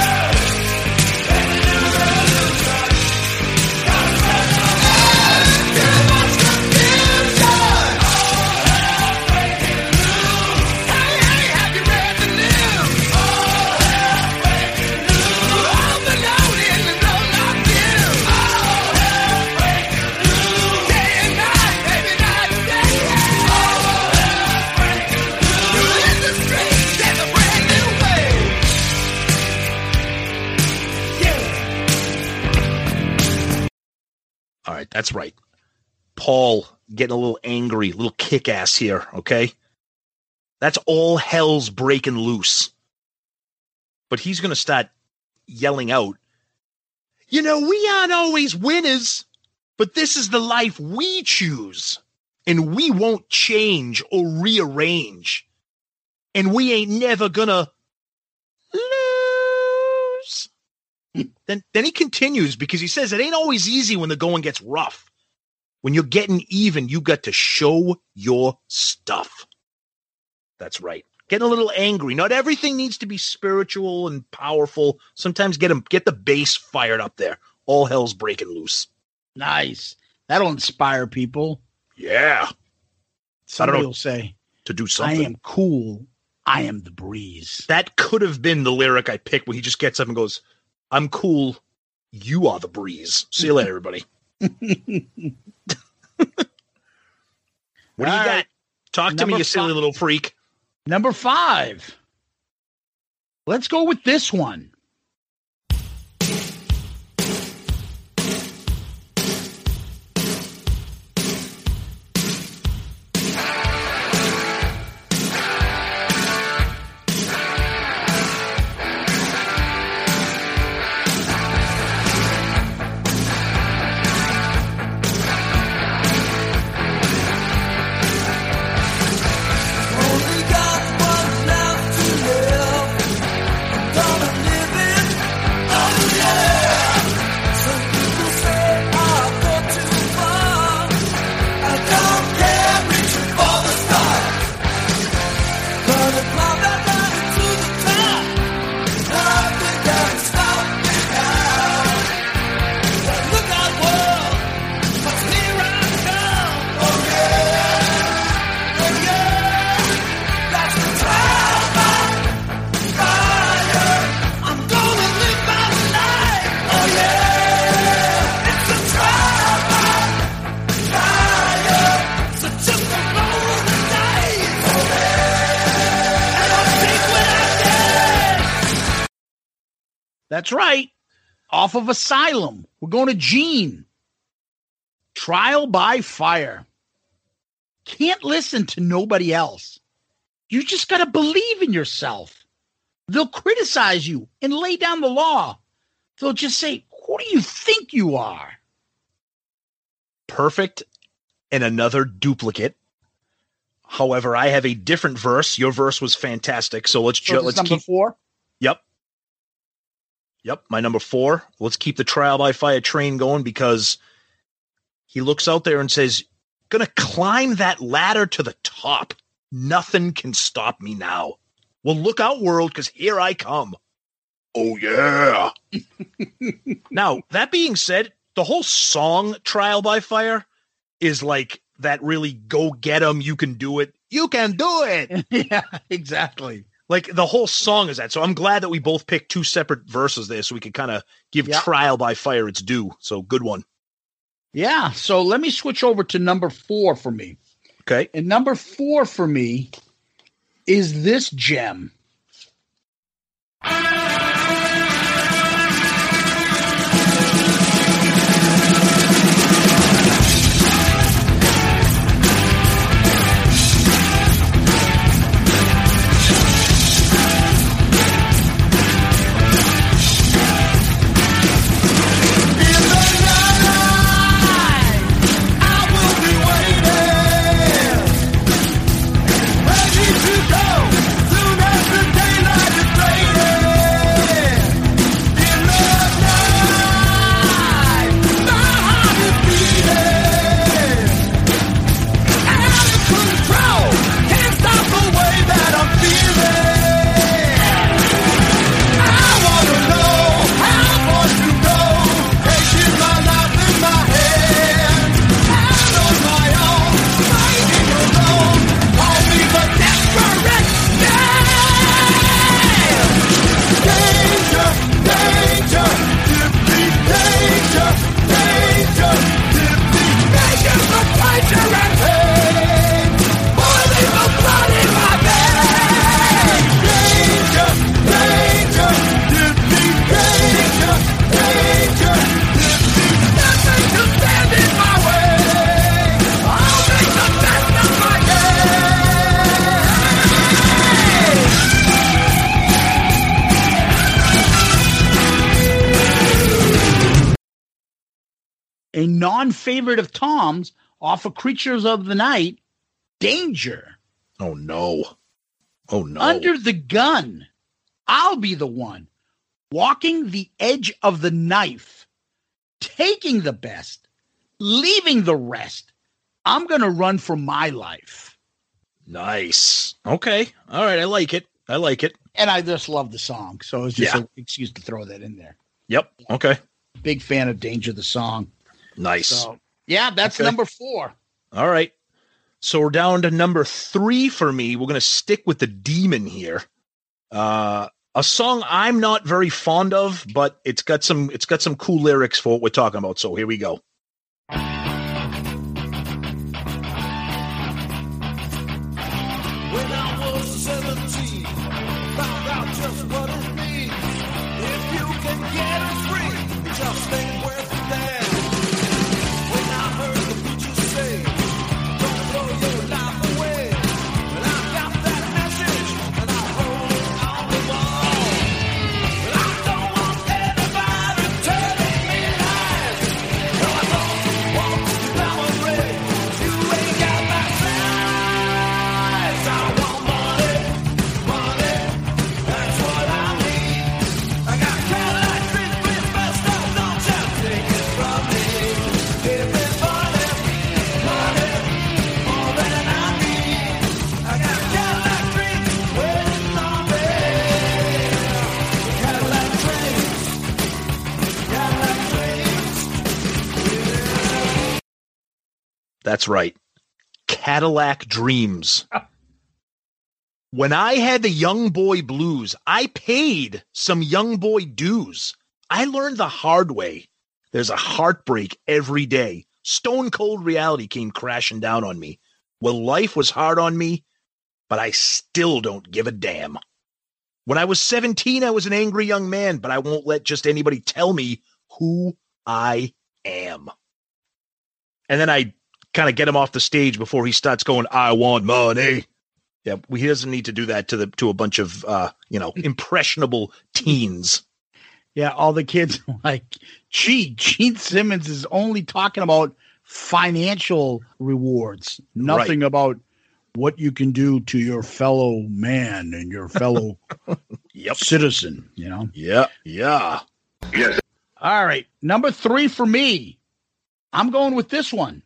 Paul getting a little angry, a little kick ass here, okay? That's all hell's breaking loose. But he's going to start yelling out, You know, we aren't always winners, but this is the life we choose. And we won't change or rearrange. And we ain't never gonna lose. then then he continues because he says it ain't always easy when the going gets rough. When you're getting even, you got to show your stuff. That's right. Getting a little angry. Not everything needs to be spiritual and powerful. Sometimes get them get the bass fired up there. All hell's breaking loose. nice that'll inspire people Yeah. somebody know. will say To do something. i am cool i am the breeze That could have been the lyric I picked where he just gets up and goes, I'm cool. You are the breeze. See you later, everybody. what do you All got? right. Talk to me, Number you silly five. little freak. number five let's go with this one Off of Asylum. We're going to Gene. Trial by Fire. Can't listen to nobody else. You just got to believe in yourself. They'll criticize you and lay down the law. They'll just say, Who do you think you are? Perfect and another duplicate. However, I have a different verse. Your verse was fantastic. So let's So ju- let's keep four. Yep. Yep, my number 4. Let's keep the trial by fire train going because he looks out there and says, "Going to climb that ladder to the top. Nothing can stop me now." Well, look out world cuz here I come. Oh yeah. now, that being said, the whole song Trial by Fire is like that really go get 'em, you can do it. You can do it. yeah, exactly. Like the whole song is that. So I'm glad that we both picked two separate verses there so we could kind of give Yep. Trial by Fire its due. So good one. Yeah. So let me switch over to number four for me. Okay. And number four for me is this gem. A non favorite of Tom's off of Creatures of the Night, Danger. Oh no. Oh no. Under the gun. I'll be the one walking the edge of the knife, taking the best, leaving the rest. I'm going to run for my life. Nice. Okay. All right. I like it. I like it. And I just love the song. So it's just Yeah. an excuse to throw that in there. Yep. Okay. Big fan of Danger, the song. Nice. So, yeah, that's Okay. number four. All right. So we're down to number three for me. We're going to stick with the demon here. Uh, a song I'm not very fond of, but it's got some it's got some cool lyrics for what we're talking about. So here we go. That's right. Cadillac Dreams. when I had the young boy blues, I paid some young boy dues. I learned the hard way. There's a heartbreak every day. Stone cold reality came crashing down on me. Well, life was hard on me, but I still don't give a damn. When I was 17, I was an angry young man, but I won't let just anybody tell me who I am. And then I kind of get him off the stage before he starts going, I want money. Yeah, he doesn't need to do that to the to a bunch of uh, you know, impressionable teens. Yeah, all the kids are like, gee, Gene Simmons is only talking about financial rewards, nothing Right. about what you can do to your fellow man and your fellow citizen, you know? Yeah, yeah. Yes. All right, number three for me. I'm going with this one.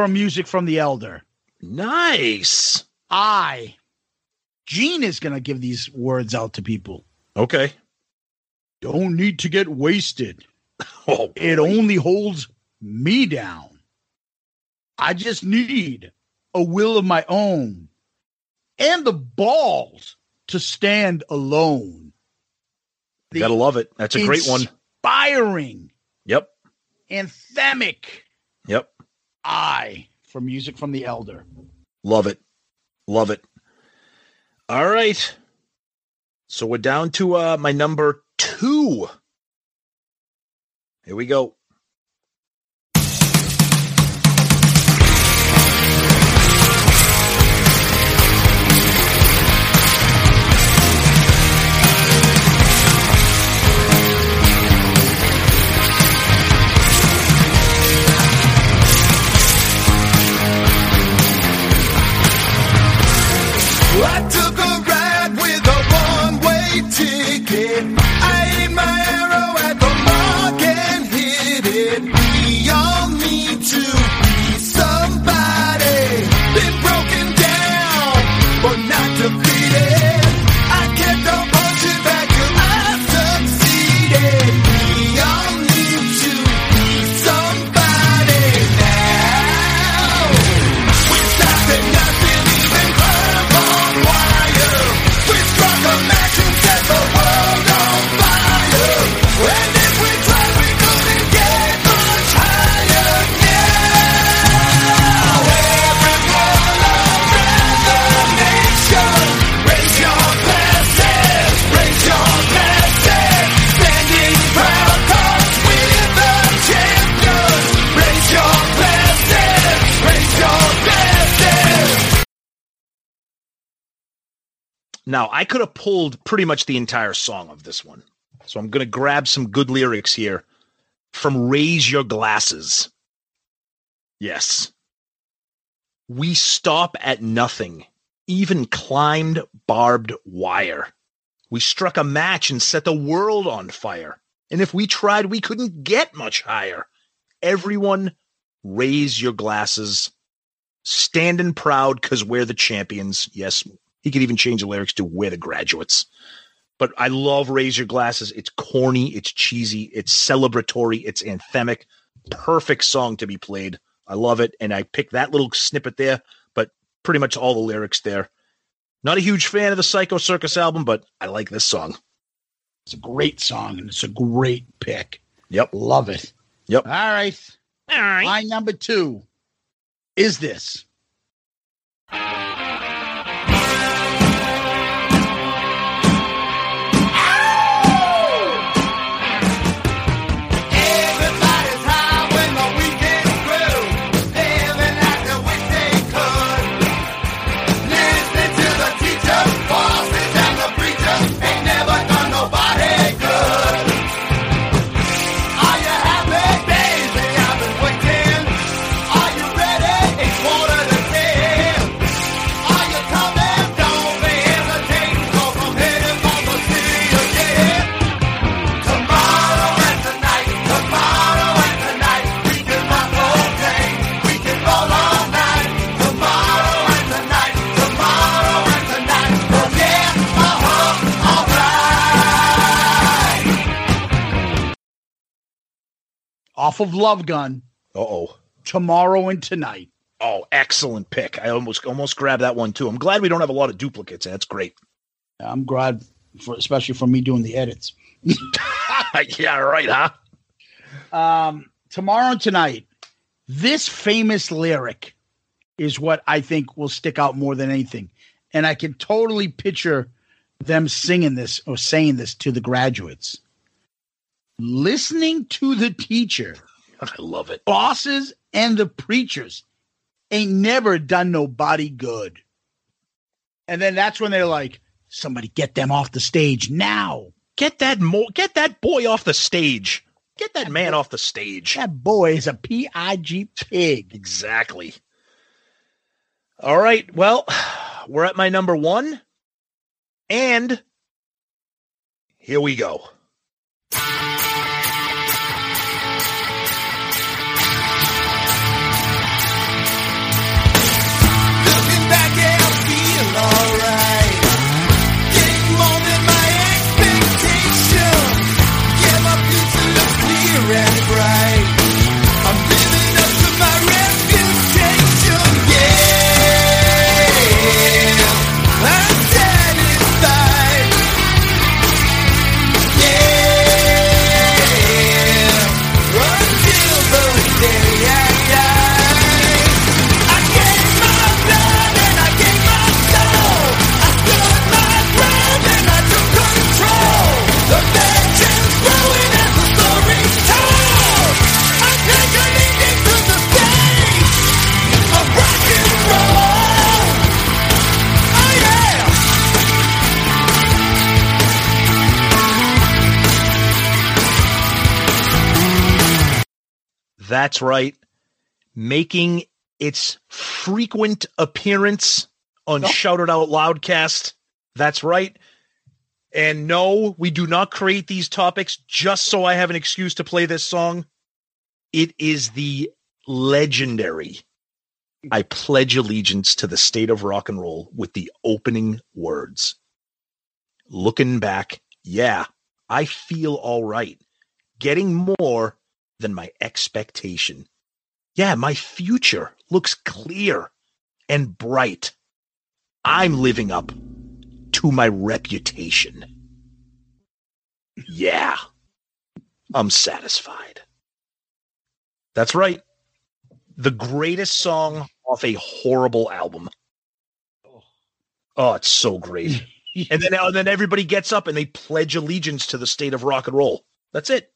From Music from the Elder. Nice. I. Gene is going to give these words out to people. Okay. Don't need to get wasted. Oh, it only holds me down. I just need a will of my own and the balls to stand alone. You gotta love it. That's a great one. Inspiring, Yep. anthemic. I for music from the elder. Love it. Love it. All right. So we're down to uh my number two. Here we go. Ticket. Now, I could have pulled pretty much the entire song of this one. So I'm going to grab some good lyrics here from Raise Your Glasses. Yes. We stop at nothing, even climbed barbed wire. We struck a match and set the world on fire. And if we tried, we couldn't get much higher. Everyone, raise your glasses. Standing proud because we're the champions. Yes, he could even change the lyrics to We're the graduates. But I love Raise Your Glasses. It's corny, it's cheesy, it's celebratory, it's anthemic. Perfect song to be played. I love it. And I picked that little snippet there, but pretty much all the lyrics there. Not a huge fan of the Psycho Circus album, but I like this song. It's a great song and it's a great pick. Yep. Love it. Yep. All right. All right. My number two is this. Off of Love Gun. Uh oh. Tomorrow and tonight. Oh, excellent pick. I almost almost grabbed that one too. I'm glad we don't have a lot of duplicates. That's great. I'm glad, for, especially for me doing the edits. yeah, right, huh? Um, tomorrow and tonight, this famous lyric is what I think will stick out more than anything. And I can totally picture them singing this or saying this to the graduates. Listening to the teacher, I love it. bosses and the preachers ain't never done nobody good. And then that's when they're like, somebody get them off the stage now. Get that mo- get that boy off the stage. Get that man off the stage. That boy is a P-I-G pig. Exactly. All right. Well, we're at my number one. And here we go. That's right. Making its frequent appearance on Shout It Out Loudcast. That's right. And no, we do not create these topics just so I have an excuse to play this song. It is the legendary I pledge allegiance to the state of rock and roll with the opening words. Looking back, yeah, I feel all right. Getting more than my expectation. Yeah, my future looks clear and bright. I'm living up to my reputation. Yeah, I'm satisfied. That's right. The greatest song off a horrible album. Oh, it's so great. and then and then everybody gets up and they pledge allegiance to the state of rock and roll. That's it.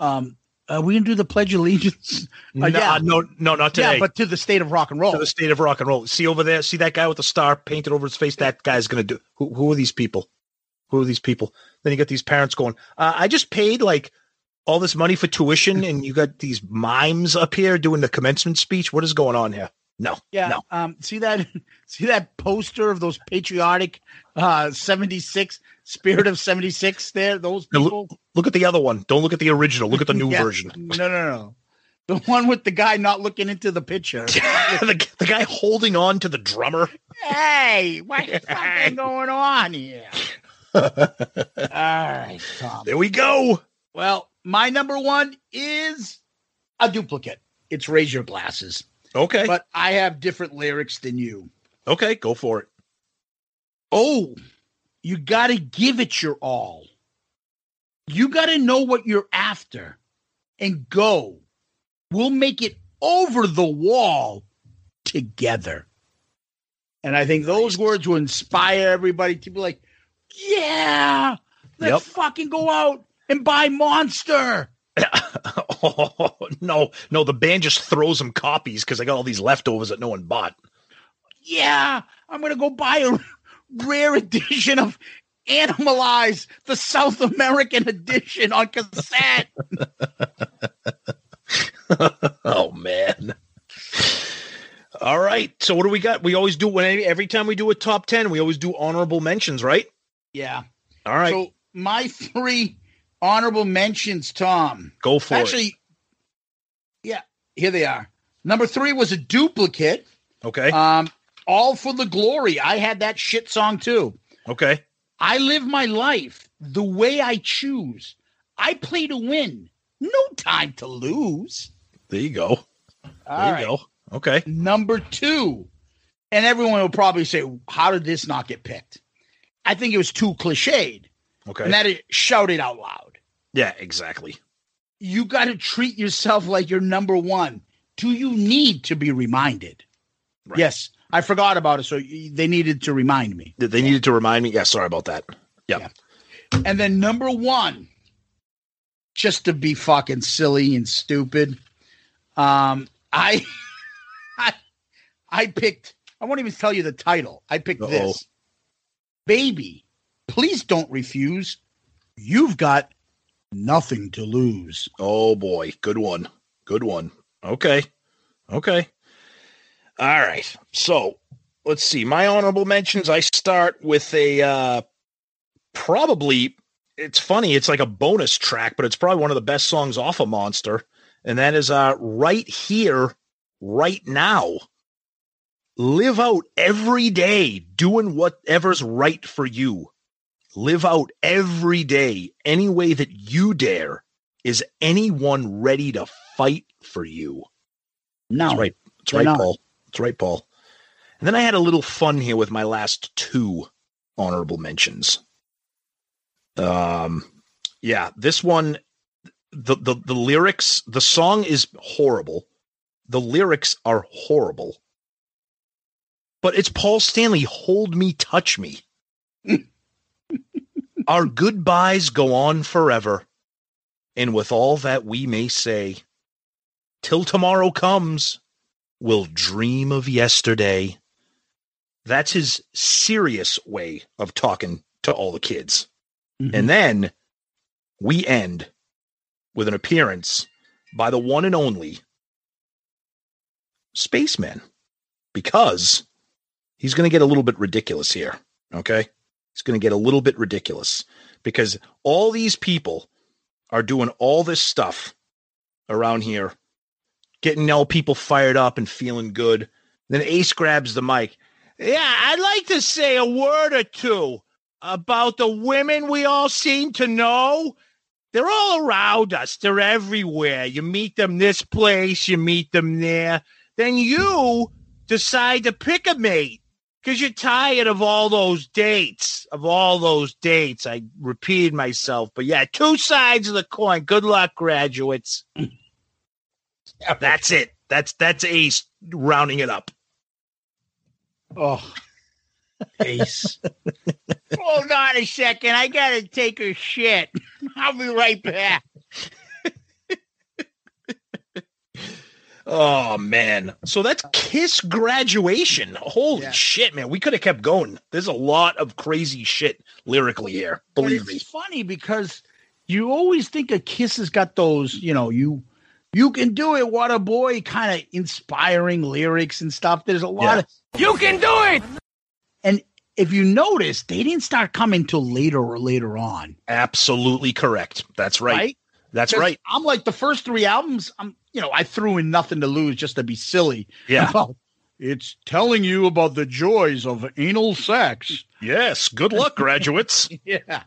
Um, are we gonna do the Pledge of Allegiance? Uh, Nah, no, no, not today. Yeah, but to the state of rock and roll. to the state of rock and roll. See over there, see that guy with the star painted over his face. That guy's gonna do. Who, who are these people? Who are these people? Then you got these parents going. Uh, I just paid like all this money for tuition, and you got these mimes up here doing the commencement speech. What is going on here? No, Yeah. no. Um, see that see that poster of those patriotic uh 76 spirit of 76 there, those people. look, look at the other one. Don't look at the original. Look at the new Yeah. version. No, no, no. The one with the guy not looking into the picture. the, the guy holding on to the drummer. hey, what's fucking going on here? All right, Tom. There we go. Well, my number one is a duplicate. It's raise your glasses. Okay. But I have different lyrics than you. Okay, go for it. Oh, you got to give it your all. You got to know what you're after and go. We'll make it over the wall together. And I think those words will inspire everybody to be like, yeah, let's Yep. fucking go out and buy Monster. oh, no, no, the band just throws them copies because I got all these leftovers that no one bought. Yeah, I'm going to go buy a rare edition of Animalize, the South American edition on cassette. oh man. All right. So what do we got? We always do when every time we do a top 10, we always do honorable mentions, right? Yeah. All right. So my three honorable mentions, Tom. Go for it. Actually, yeah, here they are. Number three was a duplicate. Okay. Um, All for the Glory. I had that shit song too. Okay. I live my life the way I choose. I play to win. No time to lose. There you go. There All you go. Okay. Number two, and everyone will probably say, "How did this not get picked?" I think it was too cliched, Okay. and that is shout it out loud. Yeah, exactly. You got to treat yourself like you're number one. Do you need to be reminded? Yes, I forgot about it, so they needed to remind me. They- needed to remind me. Yeah, sorry about that. Yeah. And then number one, just to be fucking silly and stupid, um, I, I, I picked. I won't even tell you the title. I picked Uh-oh. this. Baby, please don't refuse. You've got nothing to lose. Oh boy, good one. Good one. Okay. Okay. All right. So, let's see. My honorable mentions, I start with a uh probably it's funny, it's like a bonus track, but it's probably one of the best songs off of Monster, and that is uh right here, right now. Live out every day doing whatever's right for you. Live out every day any way that you dare. Is anyone ready to fight for you? No. That's right. That's right, not. Paul. That's right, Paul. And then I had a little fun here with my last two honorable mentions. Um, yeah, this one, the the the lyrics, the song is horrible. The lyrics are horrible. But it's Paul Stanley. Hold me, touch me. Our goodbyes go on forever, and with all that we may say, till tomorrow comes, we'll dream of yesterday. That's his serious way of talking to all the kids. Mm-hmm. And then we end with an appearance by the one and only Spaceman because he's going to get a little bit ridiculous here. Okay. He's going to get a little bit ridiculous because all these people are doing all this stuff around here, getting all people fired up and feeling good. Then Ace grabs the mic. Yeah, I'd like to say a word or two about the women we all seem to know. They're all around us. They're everywhere. You meet them this place, you meet them there. Then you decide to pick a mate because you're tired of all those dates. Of all those dates. I repeated myself, but yeah, two sides of the coin. Good luck, graduates. That's it. That's that's Ace rounding it up. Oh, Ace. Hold on a second. I got to take a shit. I'll be right back. Oh man. So that's Kiss graduation. Holy shit, man. We could have kept going. There's a lot of crazy shit lyrically here. Believe it's me. funny because you always think a Kiss has got those, you know, you you can do it, what a boy, kind of inspiring lyrics and stuff. There's a lot Yeah. of you can do it. And if you notice, they didn't start coming till later or later on. Absolutely correct. That's right. Right? That's right. I'm like the first three albums. I'm, you know, I threw in nothing to lose just to be silly. Yeah. It's telling you about the joys of anal sex. Yes. Good luck, graduates. yeah.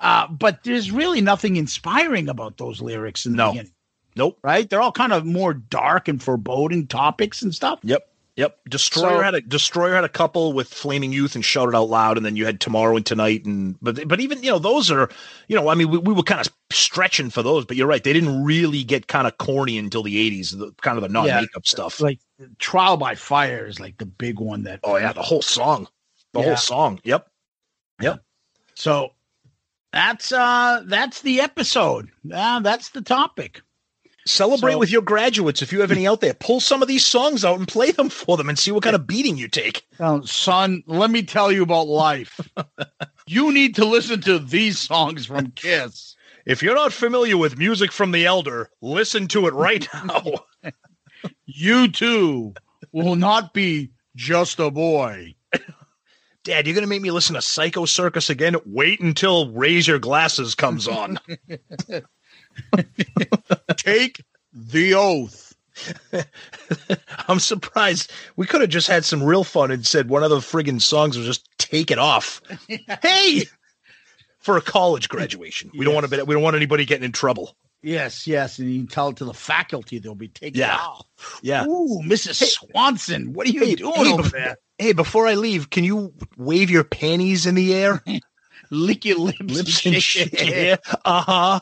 Uh, but there's really nothing inspiring about those lyrics in the No. beginning. Nope. Right? They're all kind of more dark and foreboding topics and stuff. Yep. Yep. Destroyer So- had a Destroyer had a couple with Flaming Youth and Shout It Out Loud, and then you had Tomorrow and Tonight, and but but even you know those are you know I mean we, we were kind of stretching for those, but you're right they didn't really get kind of corny until the '80s, the kind of the non makeup stuff. Like Trial by Fire is like the big one that. oh yeah, the whole song, the Yeah. whole song. Yep. Yep. So that's uh that's the episode. Uh, that's the topic. Celebrate So- with your graduates if you have any out there. Pull some of these songs out and play them for them, and see what kind of beating you take. Son, let me tell you about life. you need to listen to these songs from Kiss. If you're not familiar with music from the Elder, listen to it right now. You too will not be just a boy. Dad, you're gonna make me listen to Psycho Circus again? Wait until Raise Your Glasses comes on. Take the oath. I'm surprised. We could have just had some real fun and said one of the friggin' songs was just take it off. hey, for a college graduation, we don't want to. Be, we don't want anybody getting in trouble. Yes, yes, and you can tell it to the faculty they'll be taking Yeah. it off. Yeah. Ooh, Mrs. Swanson, what are you Hey, doing hey, over there? Hey, before I leave, can you wave your panties in the air? Lick your lips, Lips and shit. hair. Uh huh.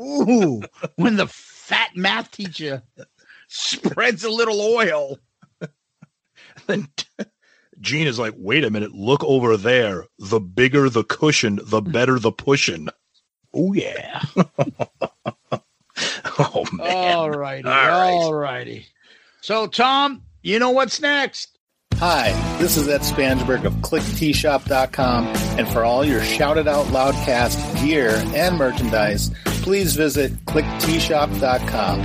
Ooh, when the fat math teacher spreads a little oil. Then Gene is like, wait a minute, look over there. The bigger the cushion, the better the pushing. Oh yeah. Oh man. All righty. All right. All righty. So, Tom, you know what's next? Hi, this is Ed Spansberg of KlickTeeShop.com, and for all your Shout It Out Loudcast gear and merchandise, please visit KlickTeeShop.com.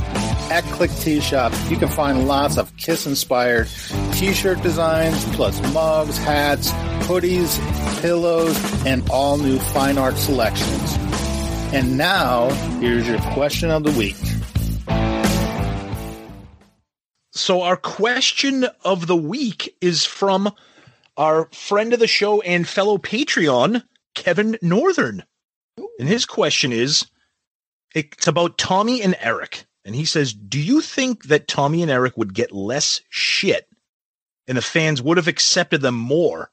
At Klick Tee Shop, you can find lots of Kiss-inspired T-shirt designs, plus mugs, hats, hoodies, pillows, and all new fine art selections. And now, here's your question of the week. So our question of the week is from our friend of the show and fellow Patreon, Kevin Northern. And his question is it's about Tommy and Eric. And he says, Do you think that Tommy and Eric would get less shit and the fans would have accepted them more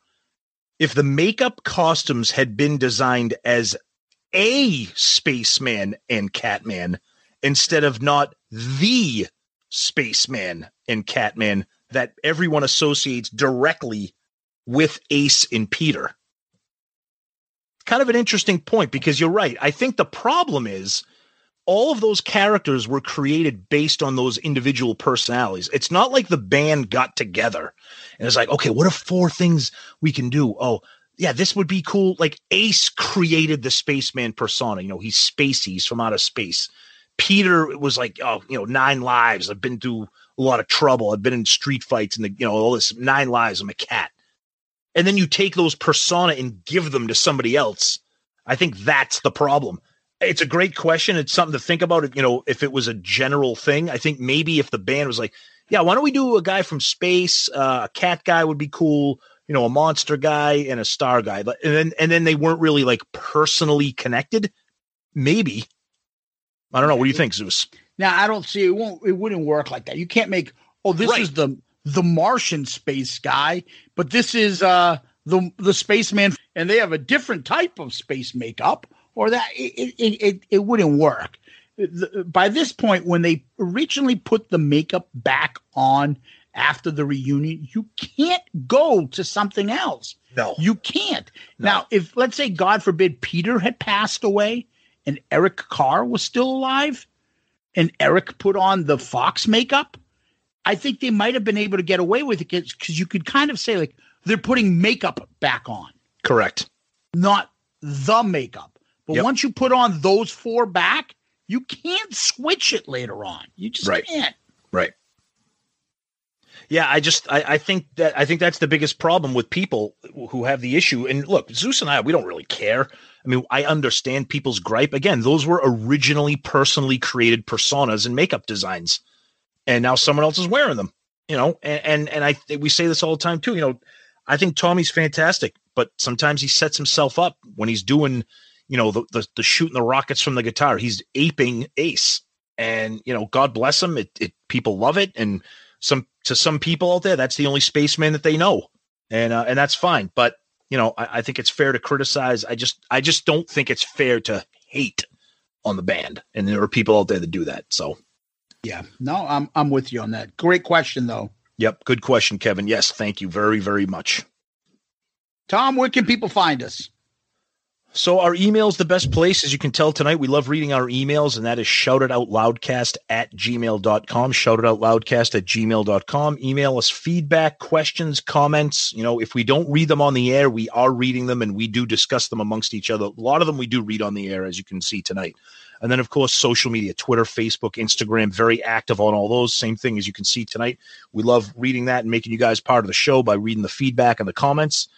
if the makeup costumes had been designed as a spaceman and Catman instead of not the spaceman and Catman that everyone associates directly with Ace and Peter. Kind of an interesting point because you're right. I think the problem is all of those characters were created based on those individual personalities. It's not like the band got together and it's like, okay, what are four things we can do? Oh, yeah, this would be cool. Like Ace created the spaceman persona. You know, he's spacey, he's from outer space. Peter was like, oh, you know, nine lives. I've been through a lot of trouble. I've been in street fights and the, you know, all this nine lives. I'm a cat. And then you take those persona and give them to somebody else. I think that's the problem. It's a great question. It's something to think about. You know, if it was a general thing, I think maybe if the band was like, yeah, why don't we do a guy from space? Uh, a cat guy would be cool. You know, a monster guy and a star guy. But- And then, and then they weren't really like personally connected. Maybe. I don't know. What do you think, Zeus? Now I don't see it won't it wouldn't work like that. You can't make oh this Right. is the the Martian space guy, but this is uh the the spaceman and they have a different type of space makeup or that it it it, it wouldn't work. The- by this point when they originally put the makeup back on after the reunion, you can't go to something else. No. You can't. Now, if let's say God forbid Peter had passed away and Eric Carr was still alive, and Eric put on the Fox makeup, I think they might have been able to get away with it because you could kind of say like they're putting makeup back on, Correct. not the makeup. But Yep. once you put on those four back, you can't switch it later on. You just Right. can't. Right. Yeah, I just I, I think that I think that's the biggest problem with people who have the issue. And look, Zeus and I, we don't really care. I mean, I understand people's gripe. Again, those were originally personally created personas and makeup designs, and now someone else is wearing them. You know, and and, and I we say this all the time too. You know, I think Tommy's fantastic, but sometimes he sets himself up when he's doing, you know, the the, the shooting the rockets from the guitar. He's aping Ace, and you know, God bless him. It, it people love it, and some to some people out there, that's the only spaceman that they know, and uh, and that's fine. But you know, I, I think it's fair to criticize. I just I just don't think it's fair to hate on the band, and there are people out there that do that. So, yeah, no, I'm I'm with you on that. Great question though. Yep, good question, Kevin. Yes, thank you very very much. Tom, where can people find us? So our email is the best place. As you can tell tonight, we love reading our emails, and that is shoutitoutloudcast at gmail.com. Shoutitoutloudcast at gmail.com. Email us feedback, questions, comments. You know, if we don't read them on the air, we are reading them and we do discuss them amongst each other. A lot of them we do read on the air, as you can see tonight. And then, of course, social media, Twitter, Facebook, Instagram, very active on all those. Same thing as you can see tonight. We love reading that and making you guys part of the show by reading the feedback and the comments.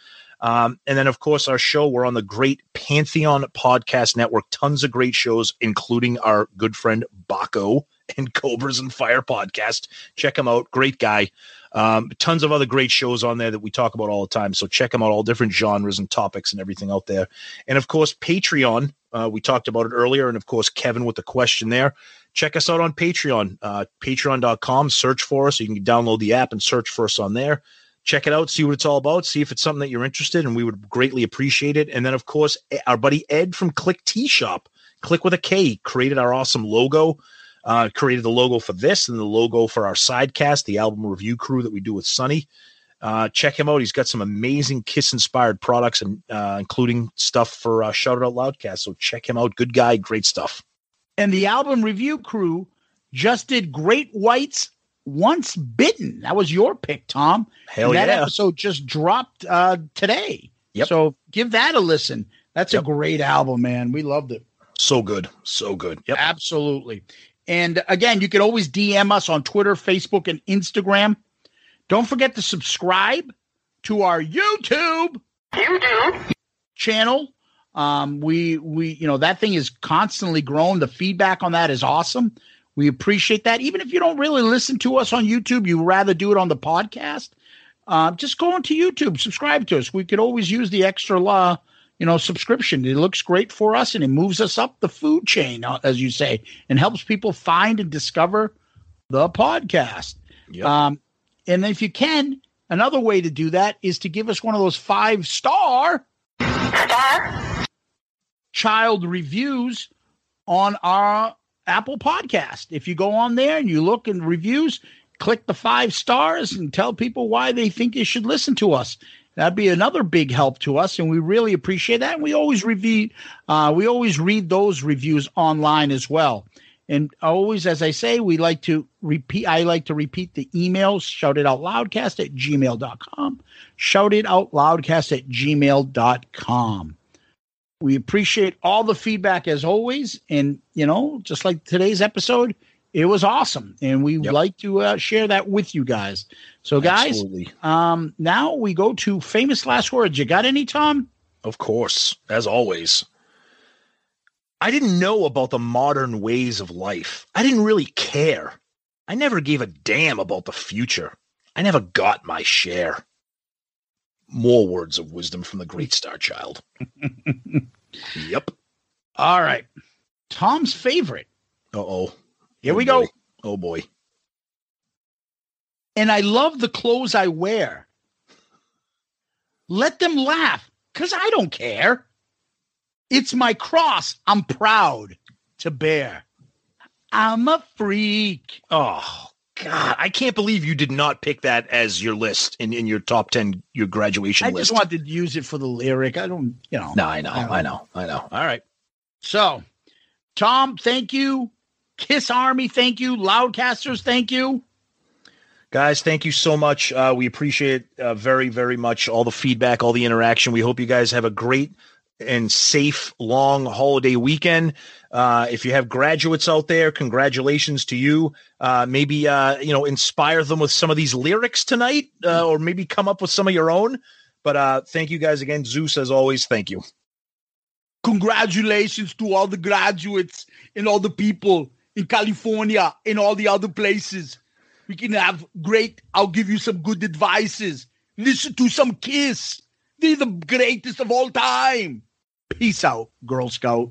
Um, and then, of course, our show, we're on the great Pantheon Podcast Network. Tons of great shows, including our good friend Baco and Cobras and Fire podcast. Check him out. Great guy. Um, tons of other great shows on there that we talk about all the time. So check them out, all different genres and topics and everything out there. And of course, Patreon. Uh, we talked about it earlier. And of course, Kevin with the question there. Check us out on Patreon, uh, patreon.com. Search for us. You can download the app and search for us on there check it out, see what it's all about, see if it's something that you're interested in. And we would greatly appreciate it. And then, of course, our buddy Ed from Klick Tee Shop, Click with a K, created our awesome logo, uh, created the logo for this and the logo for our sidecast, the album review crew that we do with Sunny. Uh, check him out. He's got some amazing Kiss inspired products, and uh, including stuff for uh, Shout It Out Loudcast. So check him out. Good guy, great stuff. And the album review crew just did Great Whites once Bitten. That was your pick, Tom. Hell and that yeah. episode just dropped uh, today. Yep. So give that a listen. That's Yep. a great album, man. We loved it. So good. So good. Yep. Absolutely. And again, you can always DM us on Twitter, Facebook, and Instagram. Don't forget to subscribe to our YouTube YouTube channel. Um, we we you know that thing is constantly growing. The feedback on that is awesome. We appreciate that. Even if you don't really listen to us on YouTube, you rather do it on the podcast. Uh, just go onto YouTube, subscribe to us. We could always use the extra law, you know, subscription. It looks great for us and it moves us up the food chain, uh, as you say, and helps people find and discover the podcast. Um, and if you can, another way to do that is to give us one of those five star star child reviews on our Apple podcast. If you go on there and you look in reviews, click the five stars and tell people why they think you should listen to us. That'd be another big help to us, and we really appreciate that. And we always review, uh, we always read those reviews online as well. And always, as I say, we like to repeat, I like to repeat the emails, shout it out loudcast at gmail.com, shout it out loudcast at gmail.com. We appreciate all the feedback as always. And, you know, just like today's episode, it was awesome. And we would like to uh, share that with you guys. So, guys, Absolutely. um, now we go to famous last words. You got any, Tom? Of course, as always. I didn't know about the modern ways of life. I didn't really care. I never gave a damn about the future. I never got my share. More words of wisdom from the great star child. yep. All right. Tom's favorite. Uh oh. Here we go. Oh boy. And I love the clothes I wear. Let them laugh because I don't care. It's my cross I'm proud to bear. I'm a freak. Oh God, I can't believe you did not pick that as your list in, in your top ten, your graduation I list. I just wanted to use it for the lyric. I don't, you know. no, I know, I know, I know. All right. So, Tom, thank you. Kiss Army, thank you. Loudcasters, thank you. Guys, thank you so much. Uh, we appreciate uh, very, very much all the feedback, all the interaction. We hope you guys have a great and safe long holiday weekend. Uh, if you have graduates out there, congratulations to you. Uh, maybe uh, you know inspire them with some of these lyrics tonight, uh, or maybe come up with some of your own. But uh, thank you guys again, Zeus. As always, thank you. Congratulations to all the graduates and all the people in California and all the other places. We can have great, I'll give you some good advices. Listen to some Kiss. They're the greatest of all time. Peace out, Girl Scout.